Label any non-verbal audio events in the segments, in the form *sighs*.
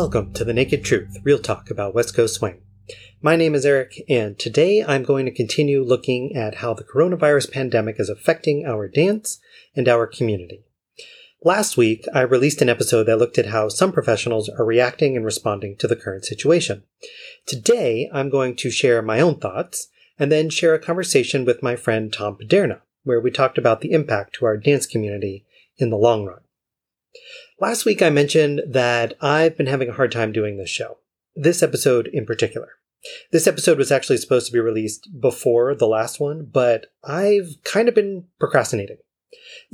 Welcome to The Naked Truth, real talk about West Coast swing. My name is Eric, and today I'm going to continue looking at how the coronavirus pandemic is affecting our dance and our community. Last week, I released an episode that looked at how some professionals are reacting and responding to the current situation. Today, I'm going to share my own thoughts and then share a conversation with my friend Tom Paderna, where we talked about the impact to our dance community in the long run. Last week, I mentioned that I've been having a hard time doing this show, this episode in particular. This episode was actually supposed to be released before the last one, but I've kind of been procrastinating.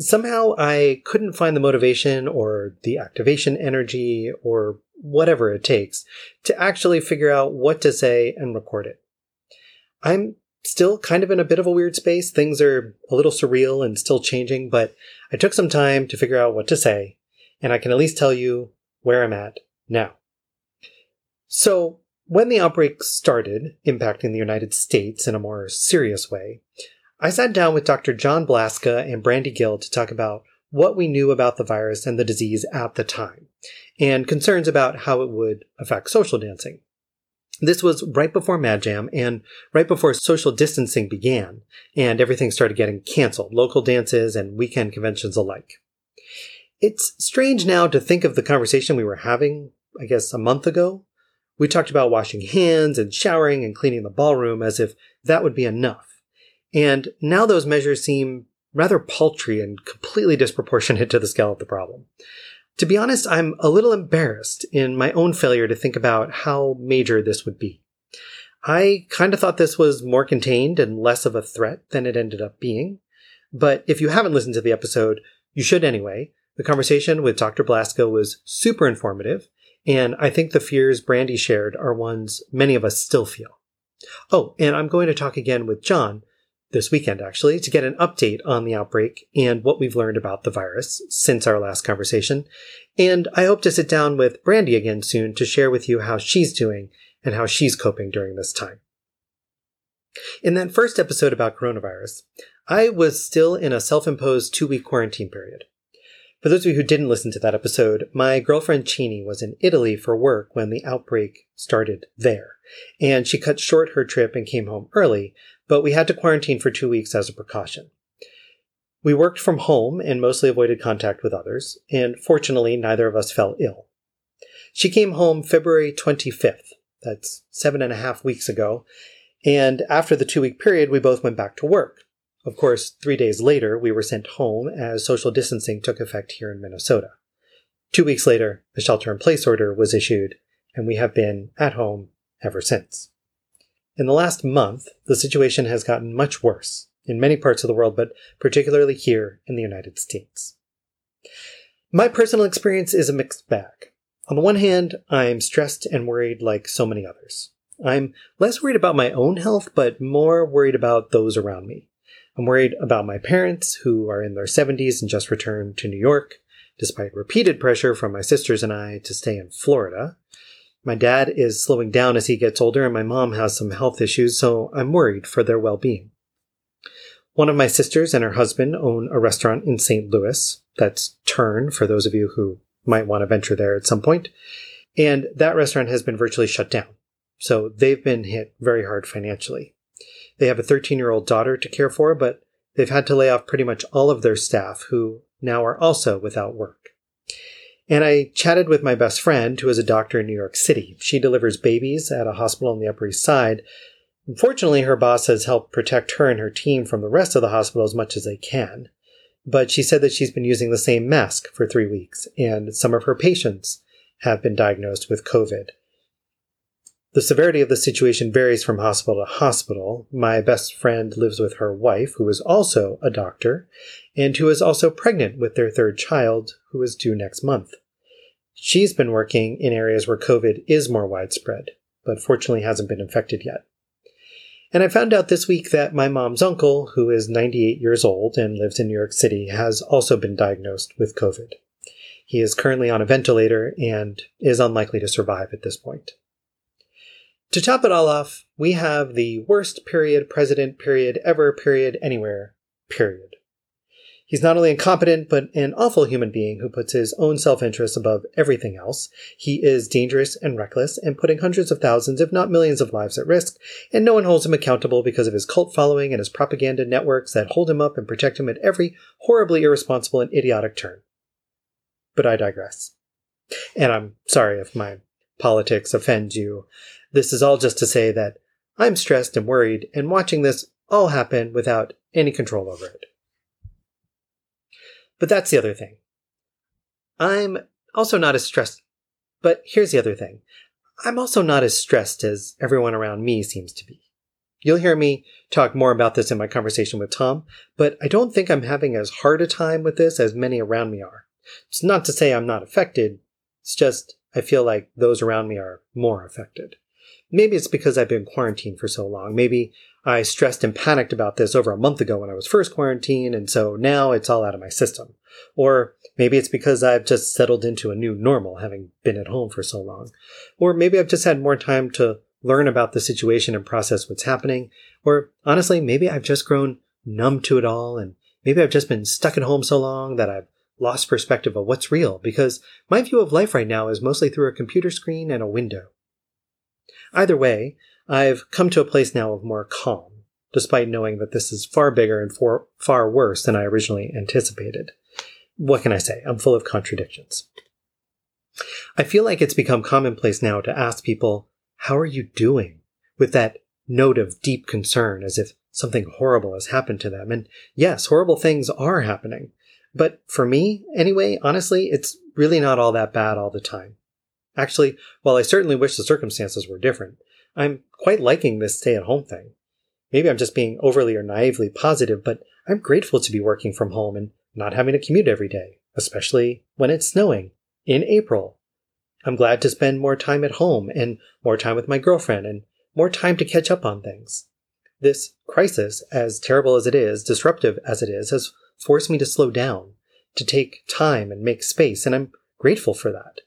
Somehow I couldn't find the motivation or the activation energy or whatever it takes to actually figure out what to say and record it. I'm still kind of in a bit of a weird space. Things are a little surreal and still changing, but I took some time to figure out what to say and I can at least tell you where I'm at now. So, when the outbreak started impacting the United States in a more serious way, I sat down with Dr. John Blaska and Brandy Gill to talk about what we knew about the virus and the disease at the time, and concerns about how it would affect social dancing. This was right before Mad Jam and right before social distancing began, and everything started getting canceled, local dances and weekend conventions alike. It's strange now to think of the conversation we were having, I guess, a month ago. We talked about washing hands and showering and cleaning the ballroom as if that would be enough. And now those measures seem rather paltry and completely disproportionate to the scale of the problem. To be honest, I'm a little embarrassed in my own failure to think about how major this would be. I kind of thought this was more contained and less of a threat than it ended up being. But if you haven't listened to the episode, you should anyway. The conversation with Dr. Blasco was super informative, and I think the fears Brandy shared are ones many of us still feel. Oh, and I'm going to talk again with John this weekend, actually, to get an update on the outbreak and what we've learned about the virus since our last conversation. And I hope to sit down with Brandy again soon to share with you how she's doing and how she's coping during this time. In that first episode about coronavirus, I was still in a self imposed two week quarantine period. For those of you who didn't listen to that episode, my girlfriend Chini was in Italy for work when the outbreak started there. And she cut short her trip and came home early, but we had to quarantine for two weeks as a precaution. We worked from home and mostly avoided contact with others, and fortunately, neither of us fell ill. She came home February 25th. That's seven and a half weeks ago. And after the two week period, we both went back to work. Of course, three days later, we were sent home as social distancing took effect here in Minnesota. Two weeks later, a shelter in place order was issued, and we have been at home ever since. In the last month, the situation has gotten much worse in many parts of the world, but particularly here in the United States. My personal experience is a mixed bag. On the one hand, I'm stressed and worried like so many others. I'm less worried about my own health, but more worried about those around me. I'm worried about my parents, who are in their 70s and just returned to New York, despite repeated pressure from my sisters and I to stay in Florida. My dad is slowing down as he gets older, and my mom has some health issues, so I'm worried for their well being. One of my sisters and her husband own a restaurant in St. Louis. That's Turn, for those of you who might want to venture there at some point. And that restaurant has been virtually shut down. So they've been hit very hard financially. They have a 13 year old daughter to care for, but they've had to lay off pretty much all of their staff who now are also without work. And I chatted with my best friend, who is a doctor in New York City. She delivers babies at a hospital on the Upper East Side. Unfortunately, her boss has helped protect her and her team from the rest of the hospital as much as they can. But she said that she's been using the same mask for three weeks, and some of her patients have been diagnosed with COVID. The severity of the situation varies from hospital to hospital. My best friend lives with her wife, who is also a doctor, and who is also pregnant with their third child, who is due next month. She's been working in areas where COVID is more widespread, but fortunately hasn't been infected yet. And I found out this week that my mom's uncle, who is 98 years old and lives in New York City, has also been diagnosed with COVID. He is currently on a ventilator and is unlikely to survive at this point. To top it all off, we have the worst period president period ever period anywhere period. He's not only incompetent, but an awful human being who puts his own self interest above everything else. He is dangerous and reckless and putting hundreds of thousands, if not millions of lives at risk, and no one holds him accountable because of his cult following and his propaganda networks that hold him up and protect him at every horribly irresponsible and idiotic turn. But I digress. And I'm sorry if my politics offend you. This is all just to say that I'm stressed and worried and watching this all happen without any control over it. But that's the other thing. I'm also not as stressed. But here's the other thing. I'm also not as stressed as everyone around me seems to be. You'll hear me talk more about this in my conversation with Tom, but I don't think I'm having as hard a time with this as many around me are. It's not to say I'm not affected. It's just I feel like those around me are more affected. Maybe it's because I've been quarantined for so long. Maybe I stressed and panicked about this over a month ago when I was first quarantined, and so now it's all out of my system. Or maybe it's because I've just settled into a new normal, having been at home for so long. Or maybe I've just had more time to learn about the situation and process what's happening. Or honestly, maybe I've just grown numb to it all, and maybe I've just been stuck at home so long that I've lost perspective of what's real, because my view of life right now is mostly through a computer screen and a window. Either way, I've come to a place now of more calm, despite knowing that this is far bigger and for, far worse than I originally anticipated. What can I say? I'm full of contradictions. I feel like it's become commonplace now to ask people, How are you doing? with that note of deep concern as if something horrible has happened to them. And yes, horrible things are happening. But for me, anyway, honestly, it's really not all that bad all the time. Actually, while I certainly wish the circumstances were different, I'm quite liking this stay at home thing. Maybe I'm just being overly or naively positive, but I'm grateful to be working from home and not having to commute every day, especially when it's snowing in April. I'm glad to spend more time at home and more time with my girlfriend and more time to catch up on things. This crisis, as terrible as it is, disruptive as it is, has forced me to slow down, to take time and make space, and I'm grateful for that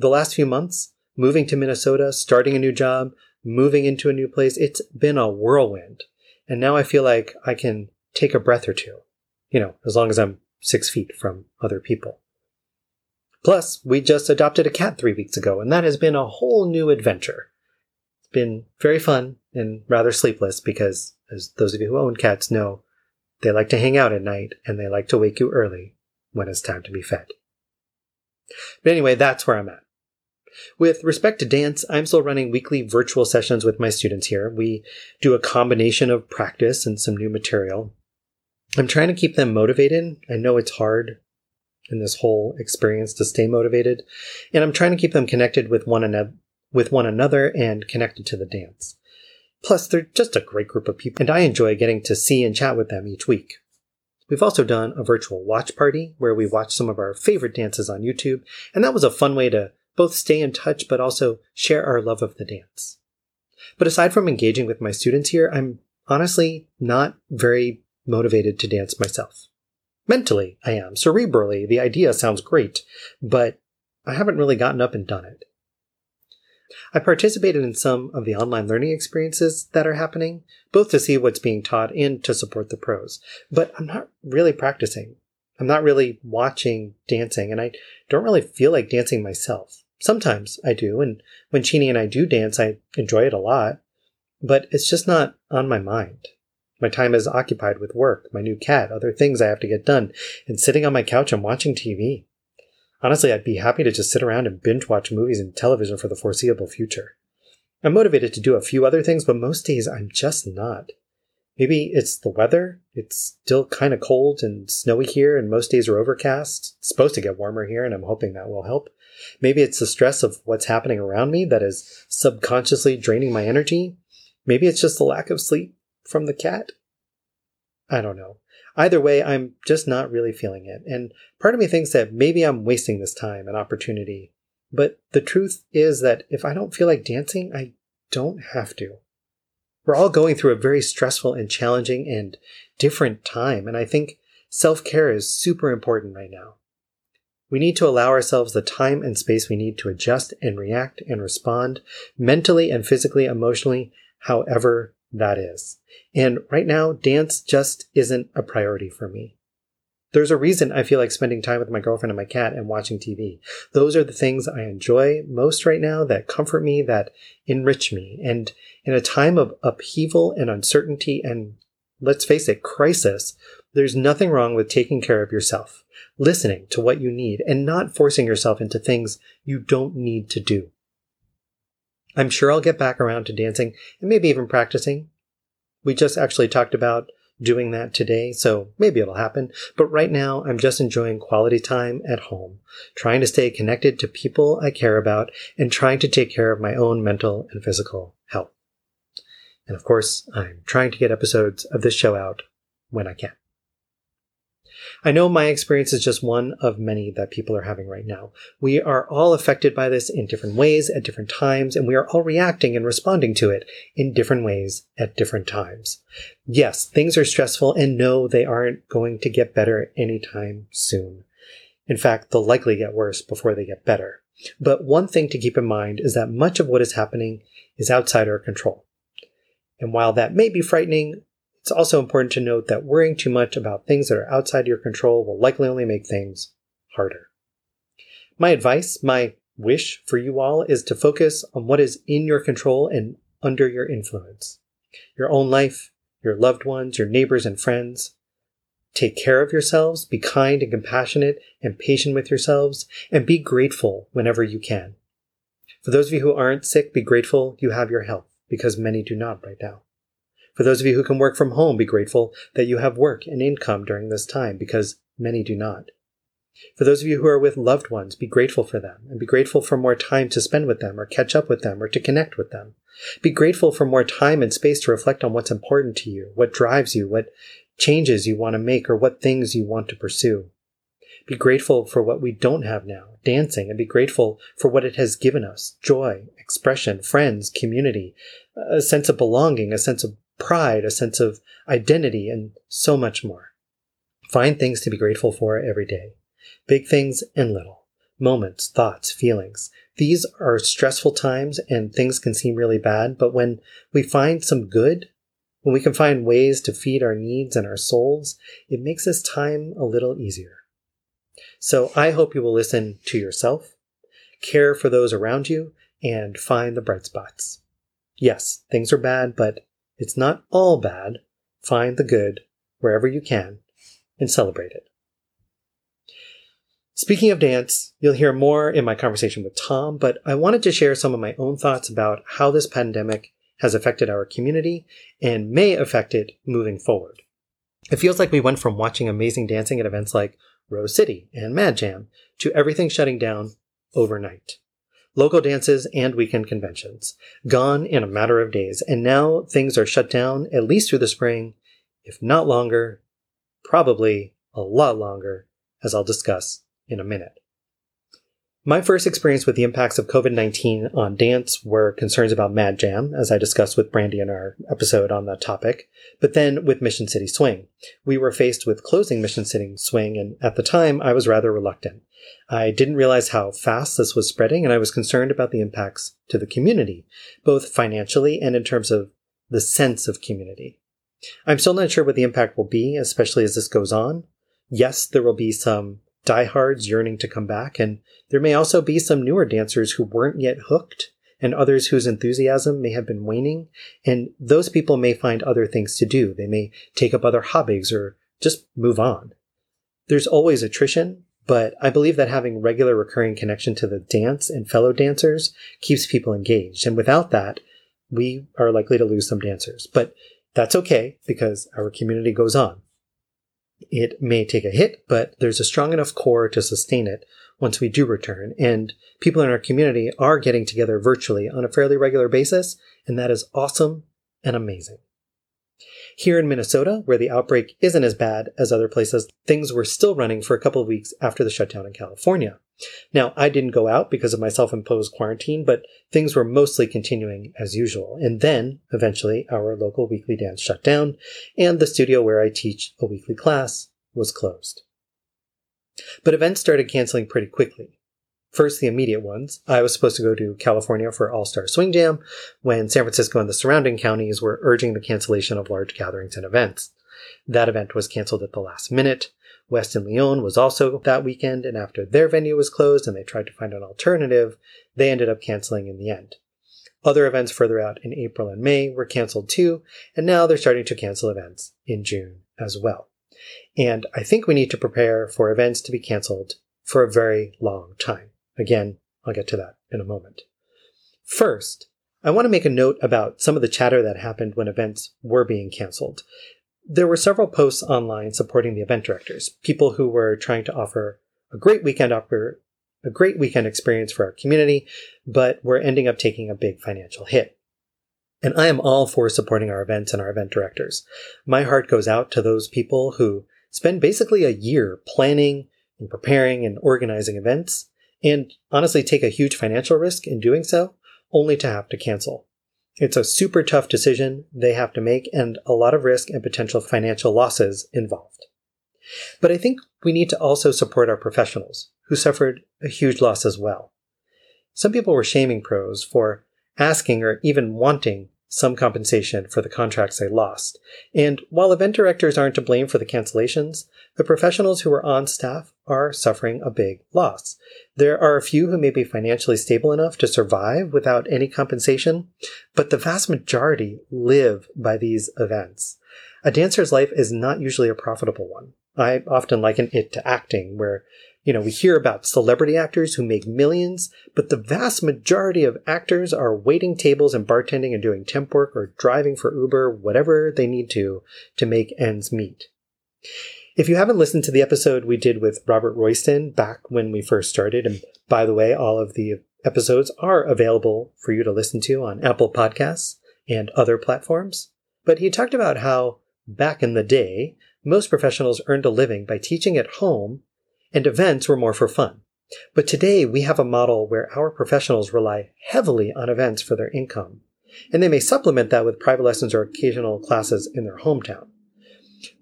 the last few months, moving to Minnesota, starting a new job, moving into a new place, it's been a whirlwind. And now I feel like I can take a breath or two, you know, as long as I'm six feet from other people. Plus, we just adopted a cat three weeks ago, and that has been a whole new adventure. It's been very fun and rather sleepless because, as those of you who own cats know, they like to hang out at night and they like to wake you early when it's time to be fed. But anyway, that's where I'm at. With respect to dance, I'm still running weekly virtual sessions with my students here. We do a combination of practice and some new material. I'm trying to keep them motivated. I know it's hard in this whole experience to stay motivated, and I'm trying to keep them connected with one another with one another and connected to the dance. Plus, they're just a great group of people, and I enjoy getting to see and chat with them each week. We've also done a virtual watch party where we watched some of our favorite dances on YouTube, and that was a fun way to both stay in touch but also share our love of the dance. But aside from engaging with my students here, I'm honestly not very motivated to dance myself. Mentally, I am. Cerebrally, the idea sounds great, but I haven't really gotten up and done it. I participated in some of the online learning experiences that are happening, both to see what's being taught and to support the pros, but I'm not really practicing. I'm not really watching dancing, and I don't really feel like dancing myself. Sometimes I do, and when Chini and I do dance, I enjoy it a lot, but it's just not on my mind. My time is occupied with work, my new cat, other things I have to get done, and sitting on my couch and watching TV. Honestly, I'd be happy to just sit around and binge watch movies and television for the foreseeable future. I'm motivated to do a few other things, but most days I'm just not. Maybe it's the weather. It's still kind of cold and snowy here, and most days are overcast. It's supposed to get warmer here, and I'm hoping that will help. Maybe it's the stress of what's happening around me that is subconsciously draining my energy. Maybe it's just the lack of sleep from the cat. I don't know. Either way, I'm just not really feeling it. And part of me thinks that maybe I'm wasting this time and opportunity. But the truth is that if I don't feel like dancing, I don't have to. We're all going through a very stressful and challenging and different time, and I think self care is super important right now. We need to allow ourselves the time and space we need to adjust and react and respond mentally and physically, emotionally, however that is. And right now, dance just isn't a priority for me. There's a reason I feel like spending time with my girlfriend and my cat and watching TV. Those are the things I enjoy most right now that comfort me, that enrich me. And in a time of upheaval and uncertainty and let's face it, crisis, there's nothing wrong with taking care of yourself, listening to what you need, and not forcing yourself into things you don't need to do. I'm sure I'll get back around to dancing and maybe even practicing. We just actually talked about doing that today, so maybe it'll happen. But right now, I'm just enjoying quality time at home, trying to stay connected to people I care about, and trying to take care of my own mental and physical health. And of course, I'm trying to get episodes of this show out when I can. I know my experience is just one of many that people are having right now. We are all affected by this in different ways at different times, and we are all reacting and responding to it in different ways at different times. Yes, things are stressful, and no, they aren't going to get better anytime soon. In fact, they'll likely get worse before they get better. But one thing to keep in mind is that much of what is happening is outside our control. And while that may be frightening, it's also important to note that worrying too much about things that are outside your control will likely only make things harder. My advice, my wish for you all is to focus on what is in your control and under your influence. Your own life, your loved ones, your neighbors and friends. Take care of yourselves, be kind and compassionate and patient with yourselves, and be grateful whenever you can. For those of you who aren't sick, be grateful you have your health, because many do not right now. For those of you who can work from home, be grateful that you have work and income during this time because many do not. For those of you who are with loved ones, be grateful for them and be grateful for more time to spend with them or catch up with them or to connect with them. Be grateful for more time and space to reflect on what's important to you, what drives you, what changes you want to make, or what things you want to pursue. Be grateful for what we don't have now, dancing, and be grateful for what it has given us joy, expression, friends, community, a sense of belonging, a sense of pride, a sense of identity, and so much more. Find things to be grateful for every day. Big things and little. Moments, thoughts, feelings. These are stressful times and things can seem really bad, but when we find some good, when we can find ways to feed our needs and our souls, it makes this time a little easier. So I hope you will listen to yourself, care for those around you, and find the bright spots. Yes, things are bad, but it's not all bad. Find the good wherever you can and celebrate it. Speaking of dance, you'll hear more in my conversation with Tom, but I wanted to share some of my own thoughts about how this pandemic has affected our community and may affect it moving forward. It feels like we went from watching amazing dancing at events like Rose City and Mad Jam to everything shutting down overnight local dances, and weekend conventions. Gone in a matter of days, and now things are shut down at least through the spring, if not longer, probably a lot longer, as I'll discuss in a minute. My first experience with the impacts of COVID 19 on dance were concerns about Mad Jam, as I discussed with Brandy in our episode on that topic, but then with Mission City Swing. We were faced with closing Mission City Swing, and at the time I was rather reluctant. I didn't realize how fast this was spreading, and I was concerned about the impacts to the community, both financially and in terms of the sense of community. I'm still not sure what the impact will be, especially as this goes on. Yes, there will be some diehards yearning to come back, and there may also be some newer dancers who weren't yet hooked, and others whose enthusiasm may have been waning, and those people may find other things to do. They may take up other hobbies or just move on. There's always attrition, but I believe that having regular recurring connection to the dance and fellow dancers keeps people engaged. And without that, we are likely to lose some dancers. But that's okay because our community goes on. It may take a hit, but there's a strong enough core to sustain it once we do return. And people in our community are getting together virtually on a fairly regular basis, and that is awesome and amazing. Here in Minnesota, where the outbreak isn't as bad as other places, things were still running for a couple of weeks after the shutdown in California. Now, I didn't go out because of my self imposed quarantine, but things were mostly continuing as usual. And then, eventually, our local weekly dance shut down, and the studio where I teach a weekly class was closed. But events started canceling pretty quickly. First, the immediate ones. I was supposed to go to California for All Star Swing Jam when San Francisco and the surrounding counties were urging the cancellation of large gatherings and events. That event was canceled at the last minute. Westin Lyon was also that weekend, and after their venue was closed and they tried to find an alternative, they ended up canceling in the end. Other events further out in April and May were canceled too, and now they're starting to cancel events in June as well. And I think we need to prepare for events to be canceled for a very long time. Again, I'll get to that in a moment. First, I want to make a note about some of the chatter that happened when events were being canceled. There were several posts online supporting the event directors, people who were trying to offer a great weekend offer, a great weekend experience for our community, but were ending up taking a big financial hit. And I am all for supporting our events and our event directors. My heart goes out to those people who spend basically a year planning and preparing and organizing events and honestly take a huge financial risk in doing so only to have to cancel. It's a super tough decision they have to make and a lot of risk and potential financial losses involved. But I think we need to also support our professionals who suffered a huge loss as well. Some people were shaming pros for asking or even wanting some compensation for the contracts they lost. And while event directors aren't to blame for the cancellations, the professionals who were on staff are suffering a big loss. There are a few who may be financially stable enough to survive without any compensation, but the vast majority live by these events. A dancer's life is not usually a profitable one. I often liken it to acting, where you know, we hear about celebrity actors who make millions, but the vast majority of actors are waiting tables and bartending and doing temp work or driving for Uber, whatever they need to, to make ends meet. If you haven't listened to the episode we did with Robert Royston back when we first started, and by the way, all of the episodes are available for you to listen to on Apple Podcasts and other platforms. But he talked about how back in the day, most professionals earned a living by teaching at home and events were more for fun. But today we have a model where our professionals rely heavily on events for their income, and they may supplement that with private lessons or occasional classes in their hometown.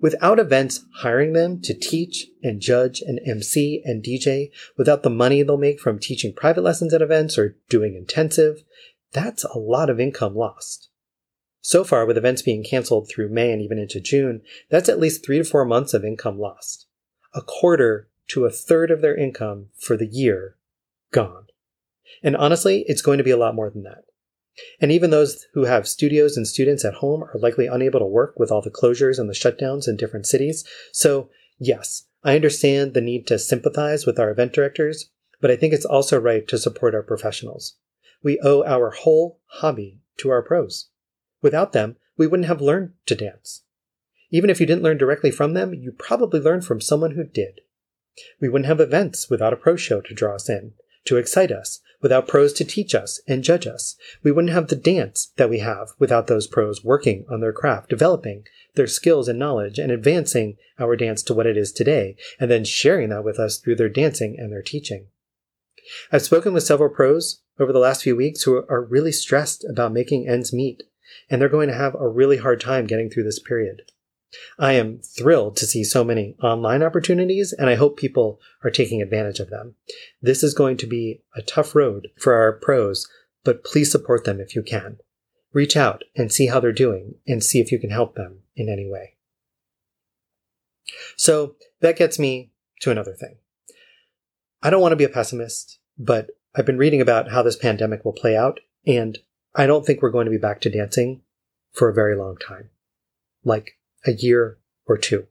Without events hiring them to teach and judge and MC and DJ, without the money they'll make from teaching private lessons at events or doing intensive, that's a lot of income lost. So far, with events being canceled through May and even into June, that's at least three to four months of income lost. A quarter to a third of their income for the year gone. And honestly, it's going to be a lot more than that. And even those who have studios and students at home are likely unable to work with all the closures and the shutdowns in different cities. So, yes, I understand the need to sympathize with our event directors, but I think it's also right to support our professionals. We owe our whole hobby to our pros. Without them, we wouldn't have learned to dance. Even if you didn't learn directly from them, you probably learned from someone who did. We wouldn't have events without a pro show to draw us in, to excite us, without pros to teach us and judge us. We wouldn't have the dance that we have without those pros working on their craft, developing their skills and knowledge, and advancing our dance to what it is today, and then sharing that with us through their dancing and their teaching. I've spoken with several pros over the last few weeks who are really stressed about making ends meet, and they're going to have a really hard time getting through this period. I am thrilled to see so many online opportunities, and I hope people are taking advantage of them. This is going to be a tough road for our pros, but please support them if you can. Reach out and see how they're doing and see if you can help them in any way. So that gets me to another thing. I don't want to be a pessimist, but I've been reading about how this pandemic will play out, and I don't think we're going to be back to dancing for a very long time. Like a year or two.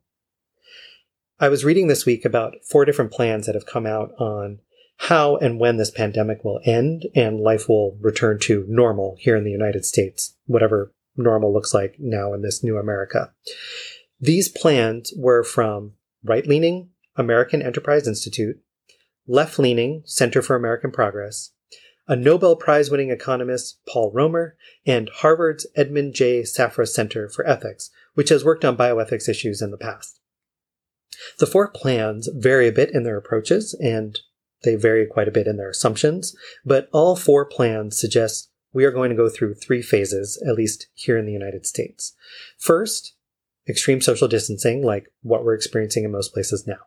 I was reading this week about four different plans that have come out on how and when this pandemic will end and life will return to normal here in the United States, whatever normal looks like now in this new America. These plans were from right leaning American Enterprise Institute, left leaning Center for American Progress, a Nobel Prize winning economist, Paul Romer, and Harvard's Edmund J. Safra Center for Ethics, which has worked on bioethics issues in the past. The four plans vary a bit in their approaches and they vary quite a bit in their assumptions, but all four plans suggest we are going to go through three phases, at least here in the United States. First, extreme social distancing, like what we're experiencing in most places now.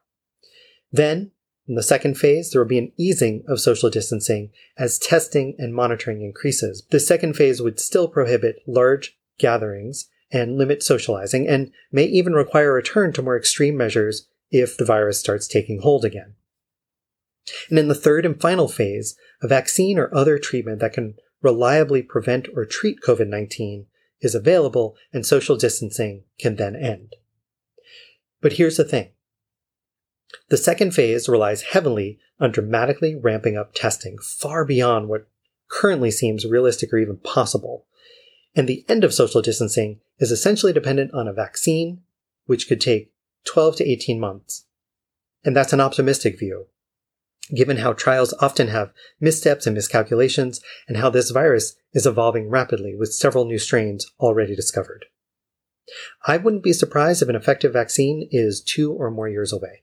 Then, in the second phase, there will be an easing of social distancing as testing and monitoring increases. The second phase would still prohibit large gatherings and limit socializing, and may even require a return to more extreme measures if the virus starts taking hold again. And in the third and final phase, a vaccine or other treatment that can reliably prevent or treat COVID 19 is available and social distancing can then end. But here's the thing. The second phase relies heavily on dramatically ramping up testing far beyond what currently seems realistic or even possible. And the end of social distancing is essentially dependent on a vaccine, which could take 12 to 18 months. And that's an optimistic view, given how trials often have missteps and miscalculations, and how this virus is evolving rapidly with several new strains already discovered. I wouldn't be surprised if an effective vaccine is two or more years away.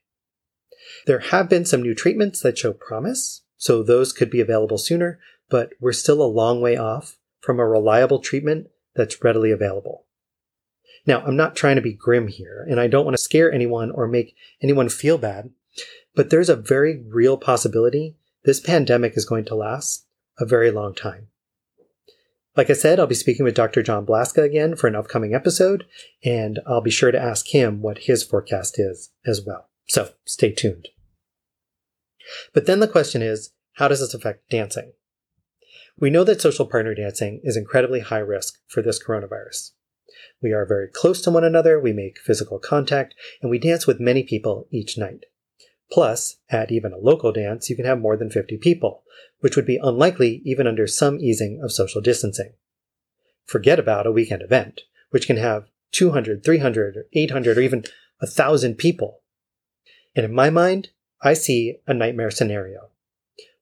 There have been some new treatments that show promise, so those could be available sooner, but we're still a long way off from a reliable treatment that's readily available. Now, I'm not trying to be grim here, and I don't want to scare anyone or make anyone feel bad, but there's a very real possibility this pandemic is going to last a very long time. Like I said, I'll be speaking with Dr. John Blaska again for an upcoming episode, and I'll be sure to ask him what his forecast is as well. So stay tuned. But then the question is, how does this affect dancing? We know that social partner dancing is incredibly high risk for this coronavirus. We are very close to one another, we make physical contact, and we dance with many people each night. Plus, at even a local dance, you can have more than 50 people, which would be unlikely even under some easing of social distancing. Forget about a weekend event, which can have 200, 300, 800, or even 1,000 people. And in my mind, I see a nightmare scenario.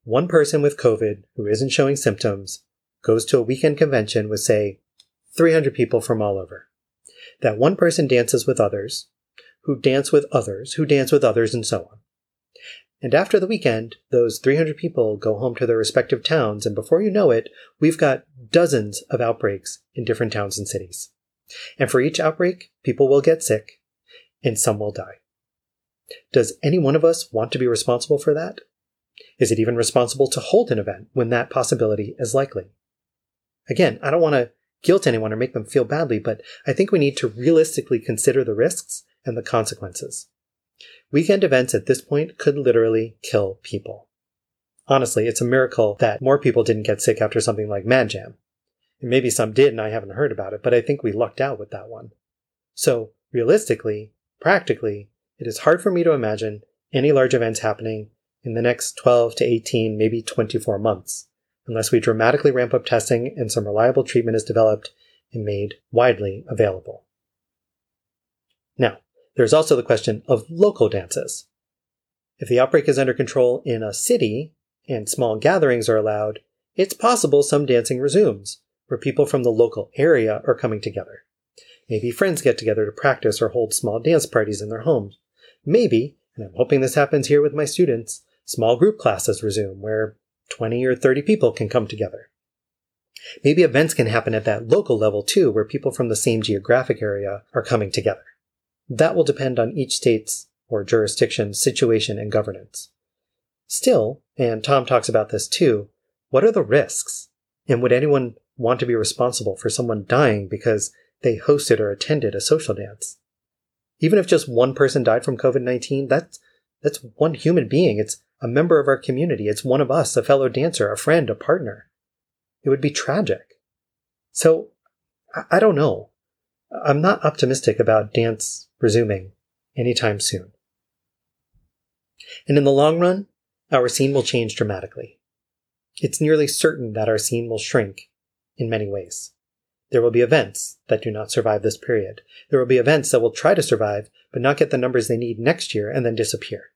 One person with COVID who isn't showing symptoms goes to a weekend convention with, say, 300 people from all over. That one person dances with others, who dance with others, who dance with others, and so on. And after the weekend, those 300 people go home to their respective towns, and before you know it, we've got dozens of outbreaks in different towns and cities. And for each outbreak, people will get sick, and some will die. Does any one of us want to be responsible for that? Is it even responsible to hold an event when that possibility is likely? Again, I don't want to guilt anyone or make them feel badly, but I think we need to realistically consider the risks and the consequences. Weekend events at this point could literally kill people. Honestly, it's a miracle that more people didn't get sick after something like Mad Jam. And maybe some did and I haven't heard about it, but I think we lucked out with that one. So, realistically, practically, it is hard for me to imagine any large events happening in the next 12 to 18, maybe 24 months, unless we dramatically ramp up testing and some reliable treatment is developed and made widely available. Now, there's also the question of local dances. If the outbreak is under control in a city and small gatherings are allowed, it's possible some dancing resumes, where people from the local area are coming together. Maybe friends get together to practice or hold small dance parties in their homes. Maybe, and I'm hoping this happens here with my students, small group classes resume where 20 or 30 people can come together. Maybe events can happen at that local level too, where people from the same geographic area are coming together. That will depend on each state's or jurisdiction's situation and governance. Still, and Tom talks about this too, what are the risks? And would anyone want to be responsible for someone dying because they hosted or attended a social dance? Even if just one person died from COVID 19, that's, that's one human being. It's a member of our community. It's one of us, a fellow dancer, a friend, a partner. It would be tragic. So, I, I don't know. I'm not optimistic about dance resuming anytime soon. And in the long run, our scene will change dramatically. It's nearly certain that our scene will shrink in many ways. There will be events that do not survive this period. There will be events that will try to survive, but not get the numbers they need next year and then disappear.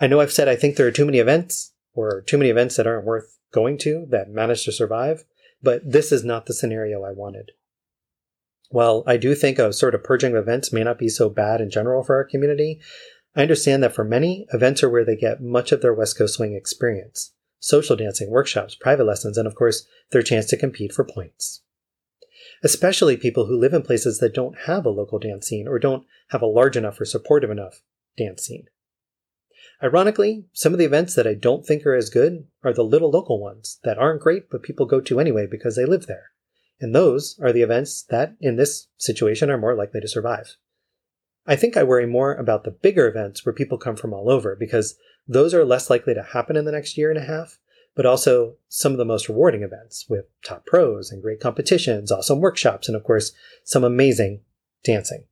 I know I've said I think there are too many events, or too many events that aren't worth going to that manage to survive, but this is not the scenario I wanted. While I do think a sort of purging of events may not be so bad in general for our community, I understand that for many, events are where they get much of their West Coast swing experience social dancing, workshops, private lessons, and of course, their chance to compete for points. Especially people who live in places that don't have a local dance scene or don't have a large enough or supportive enough dance scene. Ironically, some of the events that I don't think are as good are the little local ones that aren't great, but people go to anyway because they live there. And those are the events that, in this situation, are more likely to survive. I think I worry more about the bigger events where people come from all over because those are less likely to happen in the next year and a half, but also some of the most rewarding events with top pros and great competitions, awesome workshops, and of course, some amazing dancing.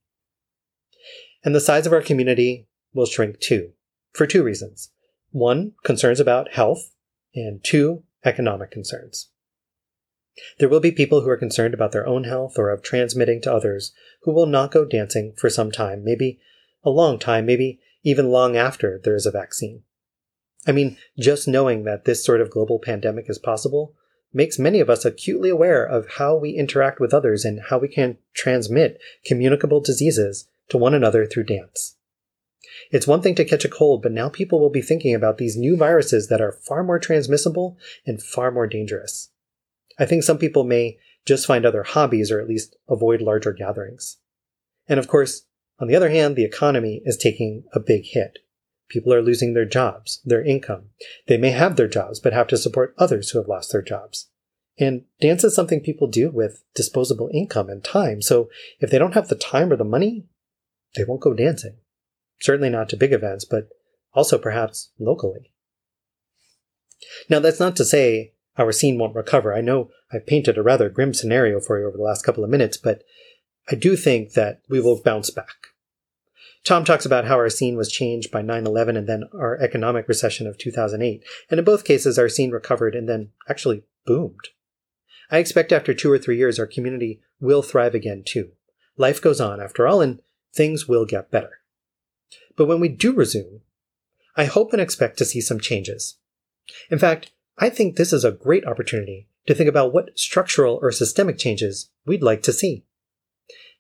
And the size of our community will shrink too, for two reasons. One, concerns about health, and two, economic concerns. There will be people who are concerned about their own health or of transmitting to others who will not go dancing for some time, maybe a long time, maybe even long after there is a vaccine. I mean, just knowing that this sort of global pandemic is possible makes many of us acutely aware of how we interact with others and how we can transmit communicable diseases to one another through dance. It's one thing to catch a cold, but now people will be thinking about these new viruses that are far more transmissible and far more dangerous. I think some people may just find other hobbies or at least avoid larger gatherings. And of course, on the other hand, the economy is taking a big hit. People are losing their jobs, their income. They may have their jobs, but have to support others who have lost their jobs. And dance is something people do with disposable income and time. So if they don't have the time or the money, they won't go dancing. Certainly not to big events, but also perhaps locally. Now, that's not to say our scene won't recover. I know I've painted a rather grim scenario for you over the last couple of minutes, but I do think that we will bounce back. Tom talks about how our scene was changed by 9 11 and then our economic recession of 2008. And in both cases, our scene recovered and then actually boomed. I expect after two or three years, our community will thrive again too. Life goes on after all, and things will get better. But when we do resume, I hope and expect to see some changes. In fact, I think this is a great opportunity to think about what structural or systemic changes we'd like to see.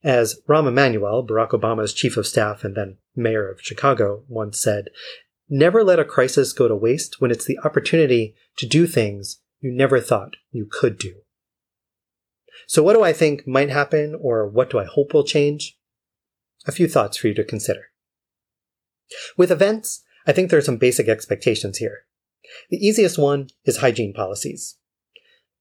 As Rahm Emanuel, Barack Obama's chief of staff and then mayor of Chicago, once said, Never let a crisis go to waste when it's the opportunity to do things you never thought you could do. So, what do I think might happen, or what do I hope will change? A few thoughts for you to consider. With events, I think there are some basic expectations here. The easiest one is hygiene policies.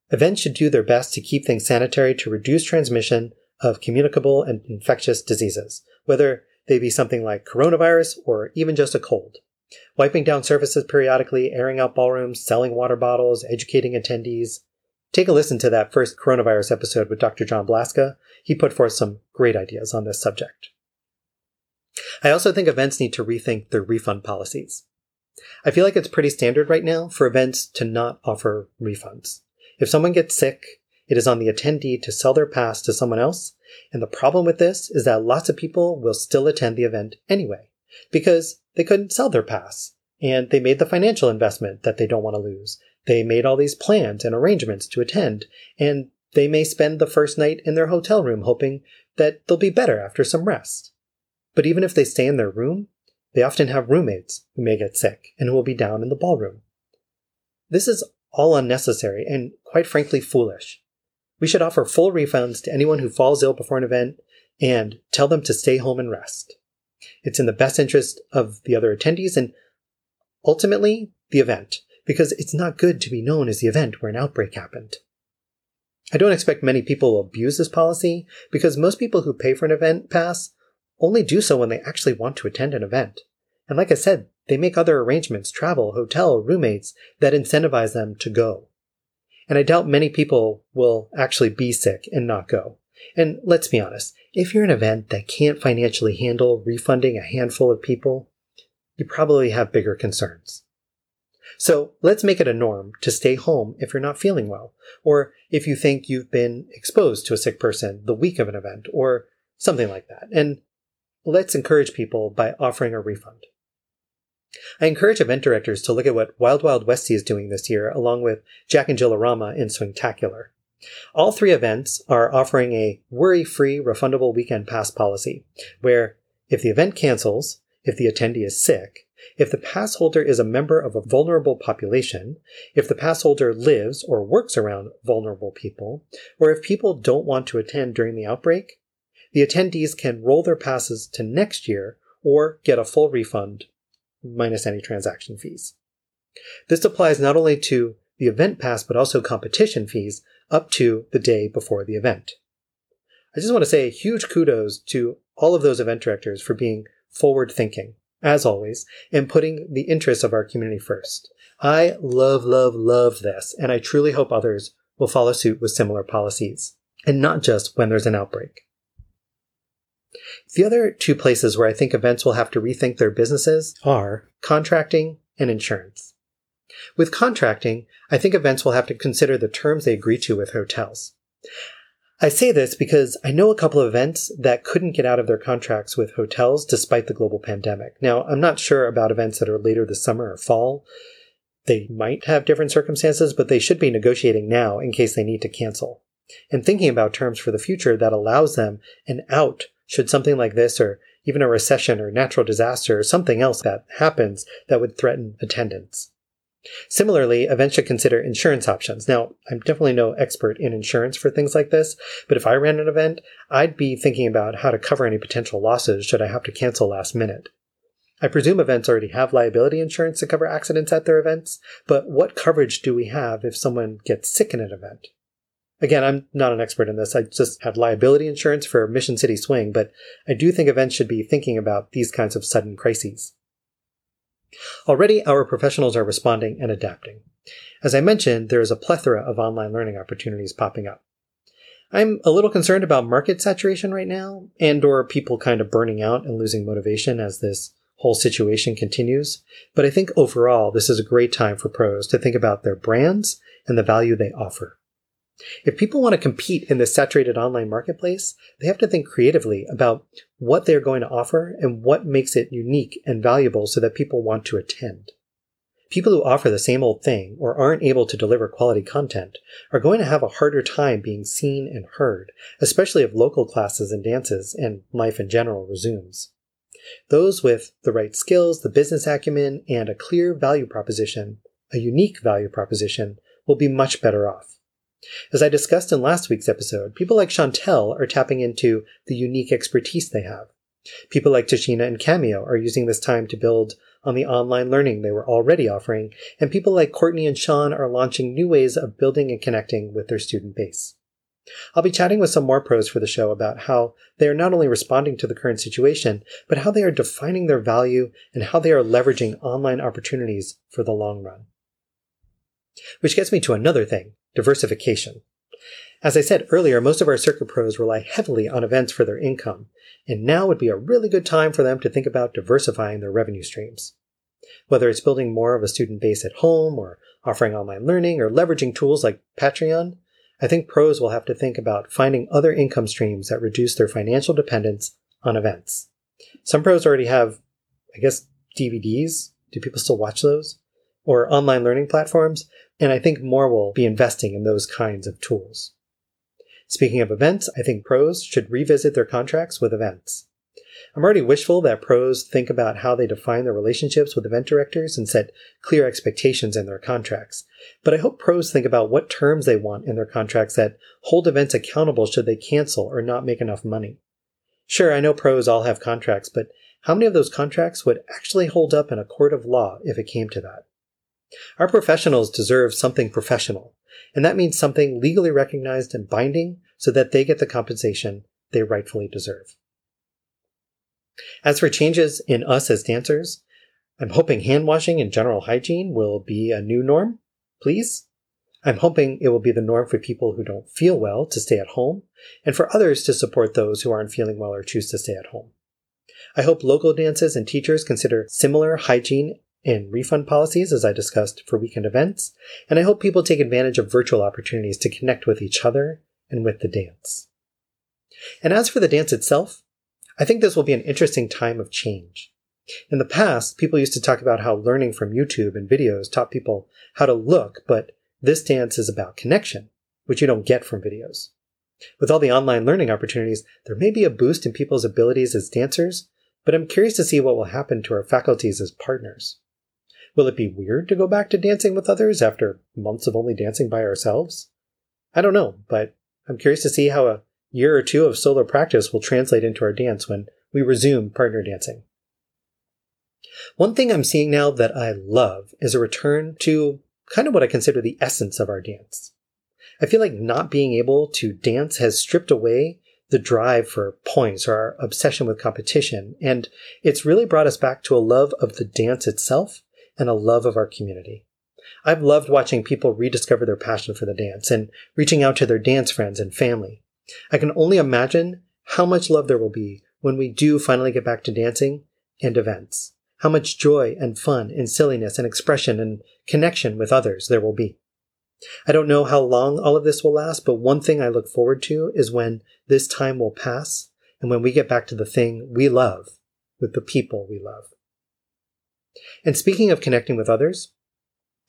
Events should do their best to keep things sanitary to reduce transmission of communicable and infectious diseases, whether they be something like coronavirus or even just a cold. Wiping down surfaces periodically, airing out ballrooms, selling water bottles, educating attendees. Take a listen to that first coronavirus episode with Dr. John Blaska. He put forth some great ideas on this subject. I also think events need to rethink their refund policies. I feel like it's pretty standard right now for events to not offer refunds. If someone gets sick, it is on the attendee to sell their pass to someone else. And the problem with this is that lots of people will still attend the event anyway, because they couldn't sell their pass. And they made the financial investment that they don't want to lose. They made all these plans and arrangements to attend, and they may spend the first night in their hotel room hoping that they'll be better after some rest. But even if they stay in their room, they often have roommates who may get sick and who will be down in the ballroom. This is all unnecessary and quite frankly foolish. We should offer full refunds to anyone who falls ill before an event and tell them to stay home and rest. It's in the best interest of the other attendees and ultimately the event, because it's not good to be known as the event where an outbreak happened. I don't expect many people will abuse this policy because most people who pay for an event pass only do so when they actually want to attend an event. And like I said, they make other arrangements, travel, hotel, roommates that incentivize them to go. And I doubt many people will actually be sick and not go. And let's be honest, if you're an event that can't financially handle refunding a handful of people, you probably have bigger concerns. So let's make it a norm to stay home if you're not feeling well, or if you think you've been exposed to a sick person the week of an event, or something like that. And let's encourage people by offering a refund. I encourage event directors to look at what Wild Wild Westie is doing this year, along with Jack and Jill O'Rama in Swingtacular. All three events are offering a worry-free refundable weekend pass policy, where if the event cancels, if the attendee is sick, if the pass holder is a member of a vulnerable population, if the pass holder lives or works around vulnerable people, or if people don't want to attend during the outbreak, the attendees can roll their passes to next year or get a full refund minus any transaction fees. This applies not only to the event pass, but also competition fees up to the day before the event. I just want to say huge kudos to all of those event directors for being forward thinking, as always, and putting the interests of our community first. I love, love, love this, and I truly hope others will follow suit with similar policies, and not just when there's an outbreak. The other two places where I think events will have to rethink their businesses are contracting and insurance. With contracting, I think events will have to consider the terms they agree to with hotels. I say this because I know a couple of events that couldn't get out of their contracts with hotels despite the global pandemic. Now, I'm not sure about events that are later this summer or fall. They might have different circumstances, but they should be negotiating now in case they need to cancel. And thinking about terms for the future that allows them an out should something like this or even a recession or natural disaster or something else that happens that would threaten attendance. Similarly, events should consider insurance options. Now, I'm definitely no expert in insurance for things like this, but if I ran an event, I'd be thinking about how to cover any potential losses should I have to cancel last minute. I presume events already have liability insurance to cover accidents at their events, but what coverage do we have if someone gets sick in an event? Again, I'm not an expert in this. I just had liability insurance for Mission City Swing, but I do think events should be thinking about these kinds of sudden crises. Already, our professionals are responding and adapting. As I mentioned, there is a plethora of online learning opportunities popping up. I'm a little concerned about market saturation right now, and or people kind of burning out and losing motivation as this whole situation continues. But I think overall, this is a great time for pros to think about their brands and the value they offer. If people want to compete in this saturated online marketplace, they have to think creatively about what they're going to offer and what makes it unique and valuable so that people want to attend. People who offer the same old thing or aren't able to deliver quality content are going to have a harder time being seen and heard, especially if local classes and dances and life in general resumes. Those with the right skills, the business acumen, and a clear value proposition, a unique value proposition, will be much better off. As I discussed in last week's episode, people like Chantel are tapping into the unique expertise they have. People like Tashina and Cameo are using this time to build on the online learning they were already offering, and people like Courtney and Sean are launching new ways of building and connecting with their student base. I'll be chatting with some more pros for the show about how they are not only responding to the current situation, but how they are defining their value and how they are leveraging online opportunities for the long run. Which gets me to another thing diversification. As I said earlier, most of our circuit pros rely heavily on events for their income, and now would be a really good time for them to think about diversifying their revenue streams. Whether it's building more of a student base at home, or offering online learning, or leveraging tools like Patreon, I think pros will have to think about finding other income streams that reduce their financial dependence on events. Some pros already have, I guess, DVDs. Do people still watch those? Or online learning platforms, and I think more will be investing in those kinds of tools. Speaking of events, I think pros should revisit their contracts with events. I'm already wishful that pros think about how they define their relationships with event directors and set clear expectations in their contracts. But I hope pros think about what terms they want in their contracts that hold events accountable should they cancel or not make enough money. Sure, I know pros all have contracts, but how many of those contracts would actually hold up in a court of law if it came to that? Our professionals deserve something professional, and that means something legally recognized and binding so that they get the compensation they rightfully deserve. As for changes in us as dancers, I'm hoping hand washing and general hygiene will be a new norm, please. I'm hoping it will be the norm for people who don't feel well to stay at home, and for others to support those who aren't feeling well or choose to stay at home. I hope local dances and teachers consider similar hygiene and refund policies, as I discussed for weekend events, and I hope people take advantage of virtual opportunities to connect with each other and with the dance. And as for the dance itself, I think this will be an interesting time of change. In the past, people used to talk about how learning from YouTube and videos taught people how to look, but this dance is about connection, which you don't get from videos. With all the online learning opportunities, there may be a boost in people's abilities as dancers, but I'm curious to see what will happen to our faculties as partners. Will it be weird to go back to dancing with others after months of only dancing by ourselves? I don't know, but I'm curious to see how a year or two of solo practice will translate into our dance when we resume partner dancing. One thing I'm seeing now that I love is a return to kind of what I consider the essence of our dance. I feel like not being able to dance has stripped away the drive for points or our obsession with competition. And it's really brought us back to a love of the dance itself and a love of our community. I've loved watching people rediscover their passion for the dance and reaching out to their dance friends and family. I can only imagine how much love there will be when we do finally get back to dancing and events. How much joy and fun and silliness and expression and connection with others there will be. I don't know how long all of this will last, but one thing I look forward to is when this time will pass and when we get back to the thing we love with the people we love. And speaking of connecting with others,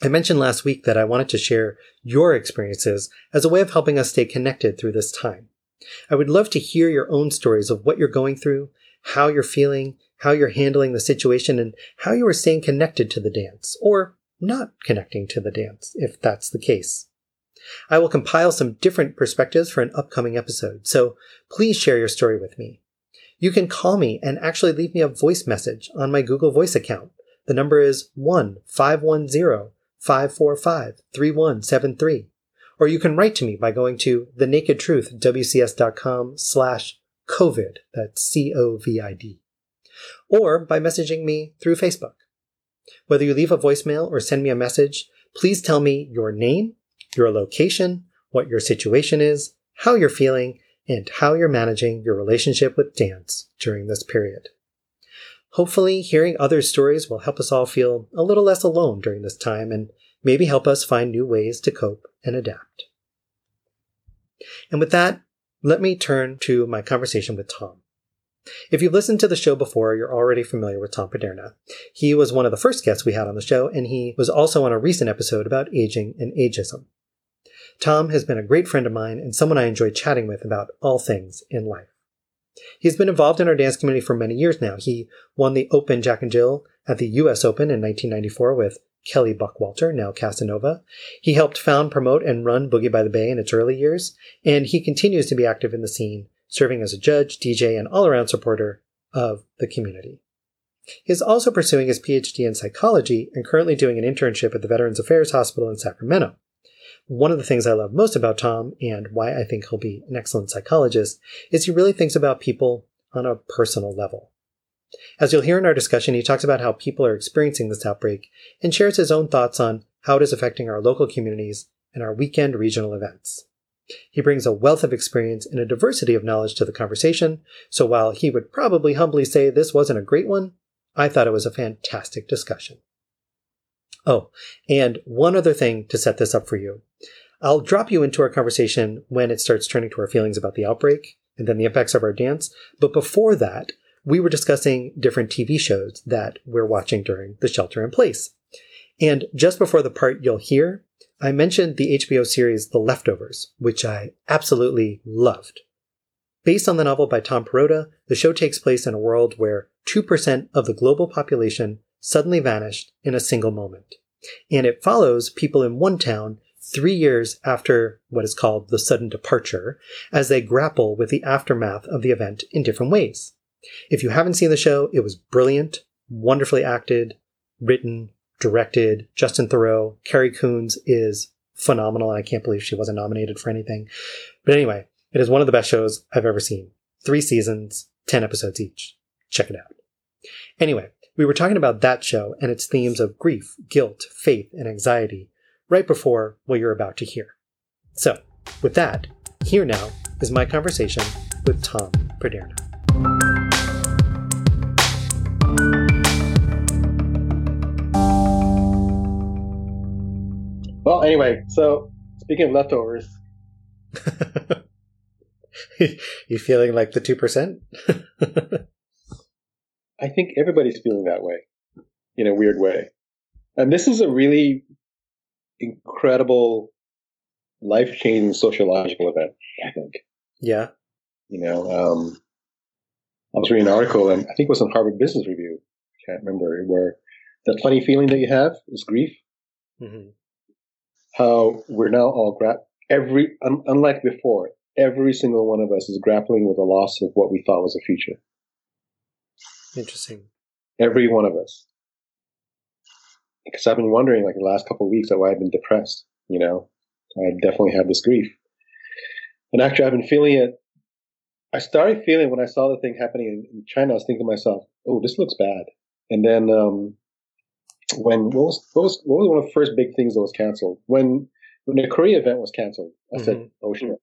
I mentioned last week that I wanted to share your experiences as a way of helping us stay connected through this time. I would love to hear your own stories of what you're going through, how you're feeling, how you're handling the situation, and how you are staying connected to the dance, or not connecting to the dance, if that's the case. I will compile some different perspectives for an upcoming episode, so please share your story with me. You can call me and actually leave me a voice message on my Google Voice account. The number is 1 510 545 3173. Or you can write to me by going to thenakedtruthwcs.com slash COVID. That's C-O-V-I-D. Or by messaging me through Facebook. Whether you leave a voicemail or send me a message, please tell me your name, your location, what your situation is, how you're feeling, and how you're managing your relationship with dance during this period. Hopefully, hearing others' stories will help us all feel a little less alone during this time and maybe help us find new ways to cope and adapt. And with that, let me turn to my conversation with Tom. If you've listened to the show before, you're already familiar with Tom Paderna. He was one of the first guests we had on the show, and he was also on a recent episode about aging and ageism. Tom has been a great friend of mine and someone I enjoy chatting with about all things in life. He's been involved in our dance community for many years now. He won the Open Jack and Jill at the US Open in 1994 with Kelly Buckwalter, now Casanova. He helped found, promote, and run Boogie by the Bay in its early years, and he continues to be active in the scene serving as a judge, DJ, and all around supporter of the community. He is also pursuing his PhD in psychology and currently doing an internship at the Veterans Affairs Hospital in Sacramento. One of the things I love most about Tom and why I think he'll be an excellent psychologist is he really thinks about people on a personal level. As you'll hear in our discussion, he talks about how people are experiencing this outbreak and shares his own thoughts on how it is affecting our local communities and our weekend regional events. He brings a wealth of experience and a diversity of knowledge to the conversation, so while he would probably humbly say this wasn't a great one, I thought it was a fantastic discussion. Oh, and one other thing to set this up for you. I'll drop you into our conversation when it starts turning to our feelings about the outbreak and then the impacts of our dance. But before that, we were discussing different TV shows that we're watching during the shelter in place. And just before the part you'll hear, I mentioned the HBO series The Leftovers, which I absolutely loved. Based on the novel by Tom Perrotta, the show takes place in a world where 2% of the global population suddenly vanished in a single moment. And it follows people in one town three years after what is called the sudden departure as they grapple with the aftermath of the event in different ways. If you haven't seen the show, it was brilliant, wonderfully acted, written, directed. Justin Theroux. Carrie Coons is phenomenal. I can't believe she wasn't nominated for anything. But anyway, it is one of the best shows I've ever seen. Three seasons, 10 episodes each. Check it out. Anyway, we were talking about that show and its themes of grief, guilt, faith, and anxiety right before what you're about to hear. So, with that, here now is my conversation with Tom Paderna. Well, anyway, so speaking of leftovers, *laughs* you feeling like the two percent? *laughs* I think everybody's feeling that way, in a weird way. And this is a really incredible, life changing sociological event. I think. Yeah. You know, um, I was reading an article, and I think it was on Harvard Business Review. I can't remember where that funny feeling that you have is grief. Mm-hmm how we're now all gra- every un- unlike before, every single one of us is grappling with the loss of what we thought was a future. Interesting. Every one of us. Because I've been wondering, like the last couple of weeks, that why I've been depressed. You know, I definitely have this grief, and actually, I've been feeling it I started feeling when I saw the thing happening in, in China, I was thinking to myself, "Oh, this looks bad." And then um, when what was what was what was one of the first big things that was canceled when when the Korea event was canceled? I mm-hmm. said, "Oh shit,